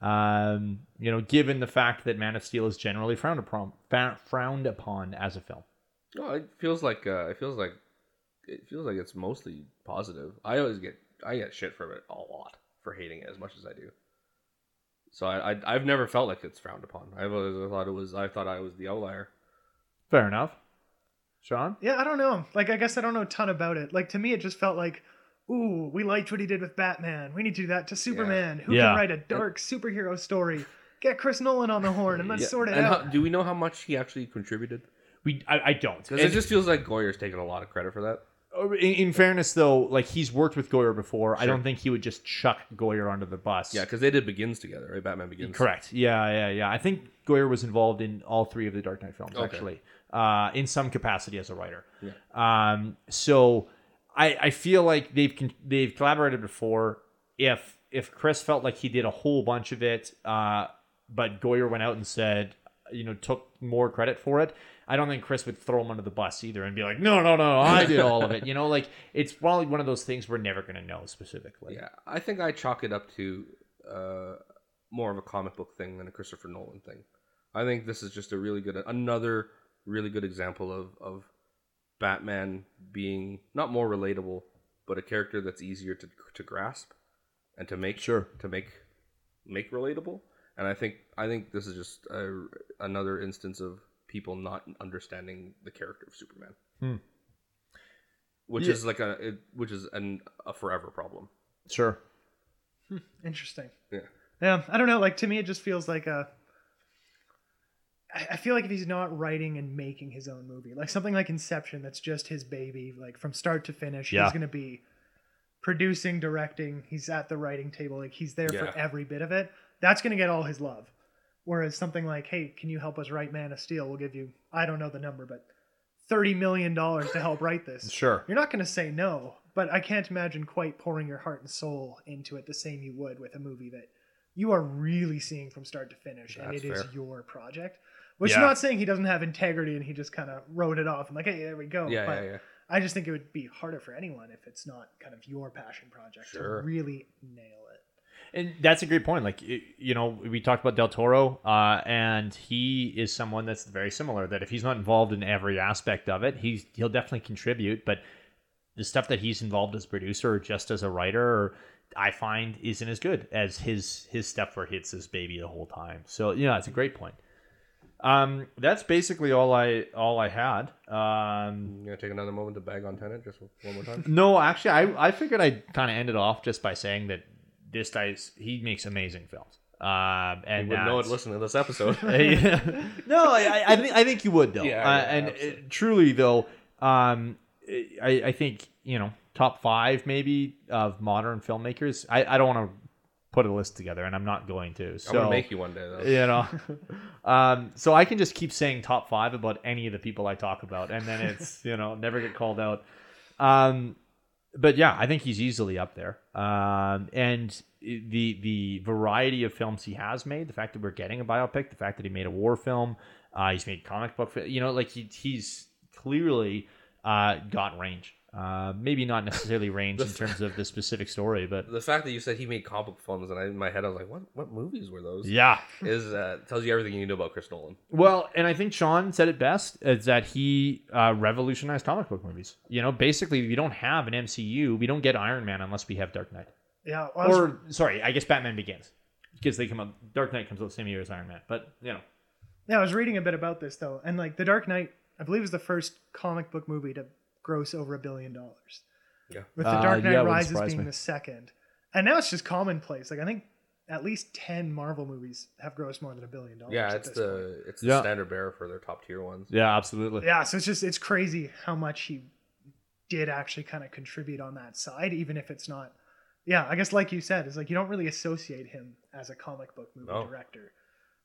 um, you know, given the fact that Man of Steel is generally frowned upon, frowned upon as a film. No, it feels like uh, it feels like it feels like it's mostly positive. I always get I get shit for it a lot for hating it as much as I do. So I, I I've never felt like it's frowned upon. I've always thought it was. I thought I was the outlier. Fair enough, Sean. Yeah, I don't know. Like, I guess I don't know a ton about it. Like, to me, it just felt like, ooh, we liked what he did with Batman. We need to do that to Superman. Who Yeah. can write a dark superhero story? Get Chris Nolan on the horn and let's Yeah, sort it and out. how- do we know how much he actually contributed? We I, I don't. Because it just feels like Goyer's taking a lot of credit for that. Uh, In, in fairness, though, like he's worked with Goyer before. I don't think he would just chuck Goyer under the bus. Yeah, because they did Begins together, right? Batman Begins. correct. Yeah, yeah, yeah. I think Goyer was involved in all three of the Dark Knight films, Okay. actually, uh, in some capacity as a writer. Yeah. Um, so I, I feel like they've con- they've collaborated before. If if Chris felt like he did a whole bunch of it, uh, but Goyer went out and said, you know, took more credit for it. I don't think Chris would throw him under the bus either and be like, no, no, no, I did all of it. You know, like it's probably one of those things we're never going to know specifically. Yeah, I think I chalk it up to uh, more of a comic book thing than a Christopher Nolan thing. I think this is just a really good, another really good example of of Batman being not more relatable, but a character that's easier to to grasp and to make Sure. to make make relatable. And I think I think this is just a, another instance of people not understanding the character of Superman, Hmm. which Yeah. is like a it, which is an a forever problem. Sure. Interesting. Yeah. Yeah, I don't know. Like, to me, it just feels like a. I feel like if he's not writing and making his own movie, like something like Inception, that's just his baby, like from start to finish, Yeah. he's gonna be producing, directing. He's at the writing table. Like he's there Yeah. for every bit of it. That's gonna get all his love. Whereas something like, hey, can you help us write Man of Steel? We'll give you I don't know the number, but thirty million dollars to help write this. (laughs) Sure. You're not gonna say no, but I can't imagine quite pouring your heart and soul into it the same you would with a movie that you are really seeing from start to finish, and That's it is fair. your project. Which Yeah. is not saying he doesn't have integrity and he just kind of wrote it off and like, hey, there we go. yeah, but yeah, yeah. I just think it would be harder for anyone if it's not kind of your passion project Sure. to really nail it. And that's a great point. Like you know, we talked about Del Toro, uh, and he is someone that's very similar. That if he's not involved in every aspect of it, he's he'll definitely contribute. But the stuff that he's involved as producer or just as a writer, or I find isn't as good as his his stuff where he hits this baby the whole time. So yeah, it's a great point. Um, that's basically all I all I had. Um, You gonna take another moment to bag on Tenet just one more time? (laughs) no, actually, I, I figured I'd kind of end it off just by saying that this guy's he makes amazing films. Um, You and would know it listening to this episode. (laughs) (laughs) no, I, I think I think you would though. Yeah, uh, yeah, and it, truly though, um, I, I think you know top five maybe of modern filmmakers. I, I don't want to put a list together, and I'm not going to. So I'm gonna make you one day though. you know (laughs) um so i can just keep saying top five about any of the people i talk about and then it's you know never get called out um but yeah i think he's easily up there. Um and the the variety of films he has made the fact that we're getting a biopic the fact that he made a war film uh he's made comic book you know like he, he's clearly uh got range uh maybe not necessarily (laughs) range in terms of the specific story but The fact that you said he made comic book films, and I, in my head I was like, "What? What movies were those?" yeah is uh, tells you everything you know about Chris Nolan. Well, and I think Sean said it best is that he uh, revolutionized comic book movies. You know, basically, we don't have an MCU. We don't get Iron Man unless we have Dark Knight. Yeah. well, I was- Or, sorry, I guess Batman Begins. Because they come out, Dark Knight comes out the same year as Iron Man. But, you know, yeah, I was reading a bit about this though, and like The Dark Knight, I believe is the first comic book movie to gross over a billion dollars. Yeah. With The Uh, Dark Knight yeah, wouldn't Rises surprise being me. the second. And now it's just commonplace. Like I think at least ten Marvel movies have grossed more than a billion dollars. Yeah, at it's this point. the it's the Yeah. standard bearer for their top tier ones. yeah, absolutely. Yeah, so it's just it's crazy how much he did actually kind of contribute on that side, even if it's not. Yeah, I guess like you said, it's like you don't really associate him as a comic book movie No. director,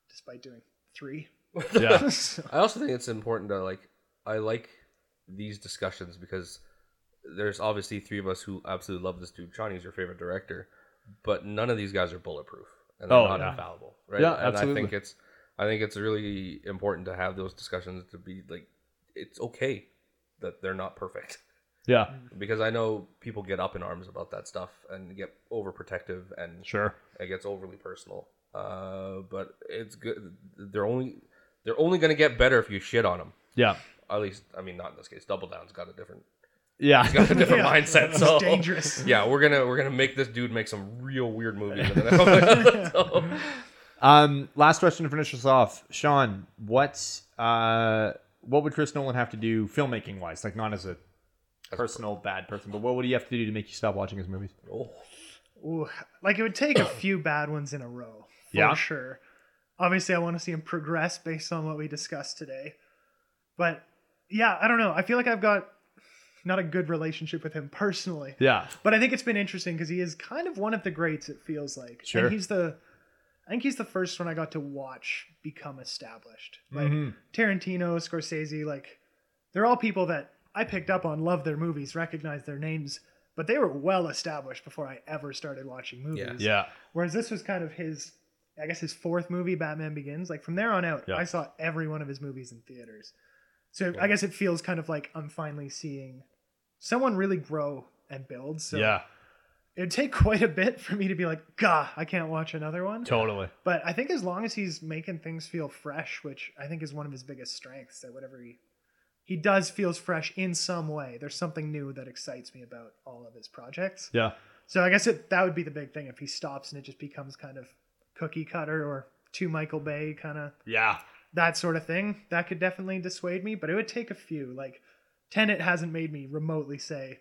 despite doing three. Yeah. So- (laughs) I also think it's important to like I like these discussions because there's obviously three of us who absolutely love this dude. Johnny's your favorite director, but none of these guys are bulletproof and they're Oh, not yeah. infallible, right? Yeah, and absolutely. I think it's I think it's really important to have those discussions to be like it's okay that they're not perfect (laughs) Yeah, because I know people get up in arms about that stuff and get overprotective and sure. it gets overly personal. Uh, but it's good. They're only they're only gonna get better if you shit on them. Yeah. At least, I mean, not in this case. Double Down's got a different Yeah. got a different Yeah. mindset. It's So dangerous. (laughs) Yeah, we're gonna we're gonna make this dude make some real weird movies. in the- so- Um, last question to finish us off, Sean. What uh, what would Chris Nolan have to do filmmaking wise? Like not as a personal bad person, but what would he have to do to make you stop watching his movies? oh, Ooh, like it would take a few bad ones in a row for Yeah. sure. Obviously, I want to see him progress based on what we discussed today. But yeah, I don't know. I feel like I've got not a good relationship with him personally. Yeah. But I think it's been interesting because he is kind of one of the greats. It feels like. Sure. And he's the, I think he's the first one I got to watch become established. Like Mhm. Tarantino, Scorsese, like they're all people that I picked up on, love their movies, recognize their names, but they were well established before I ever started watching movies. Yeah. Whereas this was kind of his, I guess his fourth movie, Batman Begins. Like from there on out, Yeah. I saw every one of his movies in theaters. So I guess it feels kind of like I'm finally seeing someone really grow and build. So yeah. it'd take (laughs) quite a bit for me to be like, gah, I can't watch another one. Totally. But I think as long as he's making things feel fresh, which I think is one of his biggest strengths, that whatever he he does feels fresh in some way. There's something new that excites me about all of his projects. Yeah. So I guess it, that would be the big thing if he stops and it just becomes kind of cookie cutter or to Michael Bay kind of Yeah. That sort of thing. That could definitely dissuade me, but it would take a few. Like Tenet hasn't made me remotely say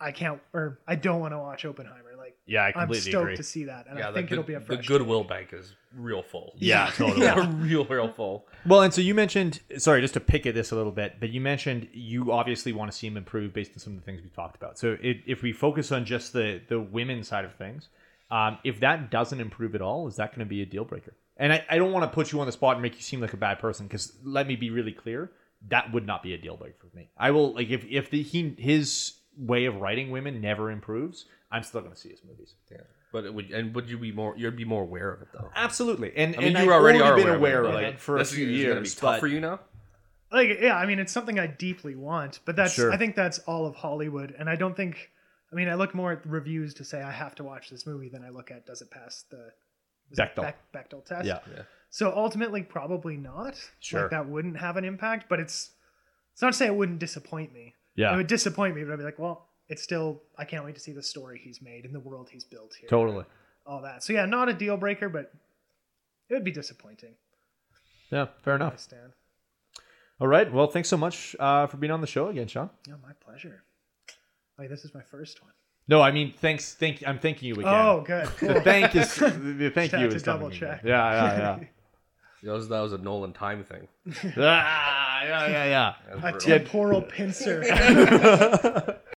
I can't or I don't want to watch Oppenheimer. Like Yeah, I I'm stoked agree. to see that, and yeah, I the think good- it'll be a fresh. the fresh. goodwill bank is real full. Yeah, (laughs) totally. yeah, (laughs) real, real full. Well, and so you mentioned, sorry, just to pick at this a little bit, but you mentioned you obviously want to see him improve based on some of the things we talked about. So it, if we focus on just the the women's side of things, um, if that doesn't improve at all, is that going to be a deal breaker? And I, I don't want to put you on the spot and make you seem like a bad person because let me be really clear, that would not be a deal breaker for me. I will like if if the he his way of writing women never improves, I'm still going to see his movies. Yeah, but it would and would you be more? You'd be more aware of it though. Absolutely, and I mean, and you I've already are been aware, aware, of it, but like for a this few is years. gonna be tough but- for you now. Like, yeah, I mean, it's something I deeply want, but that's Sure. I think that's all of Hollywood, and I don't think. I mean, I look more at the reviews to say I have to watch this movie than I look at does it pass the is it Bechdel. Beck- Bechdel test. Yeah. Yeah. So ultimately, probably not. Sure. Like that wouldn't have an impact, but it's it's not to say it wouldn't disappoint me. Yeah. It would disappoint me, but I'd be like, well, it's still I can't wait to see the story he's made and the world he's built here. Totally. All that. So yeah, not a deal breaker, but it would be disappointing. Yeah, fair I enough. stand. All right. Well, thanks so much uh, for being on the show again, Sean. Yeah, my pleasure. Wait, this is my first one. No, I mean, thanks. Thank. I'm thanking you again. Oh, good. the thank is (laughs) the thank Just you had to is coming double again. check. Yeah, yeah, (laughs) That was that was a Nolan time thing. yeah. ah, yeah, yeah, yeah. That was a temporal pincer. (laughs)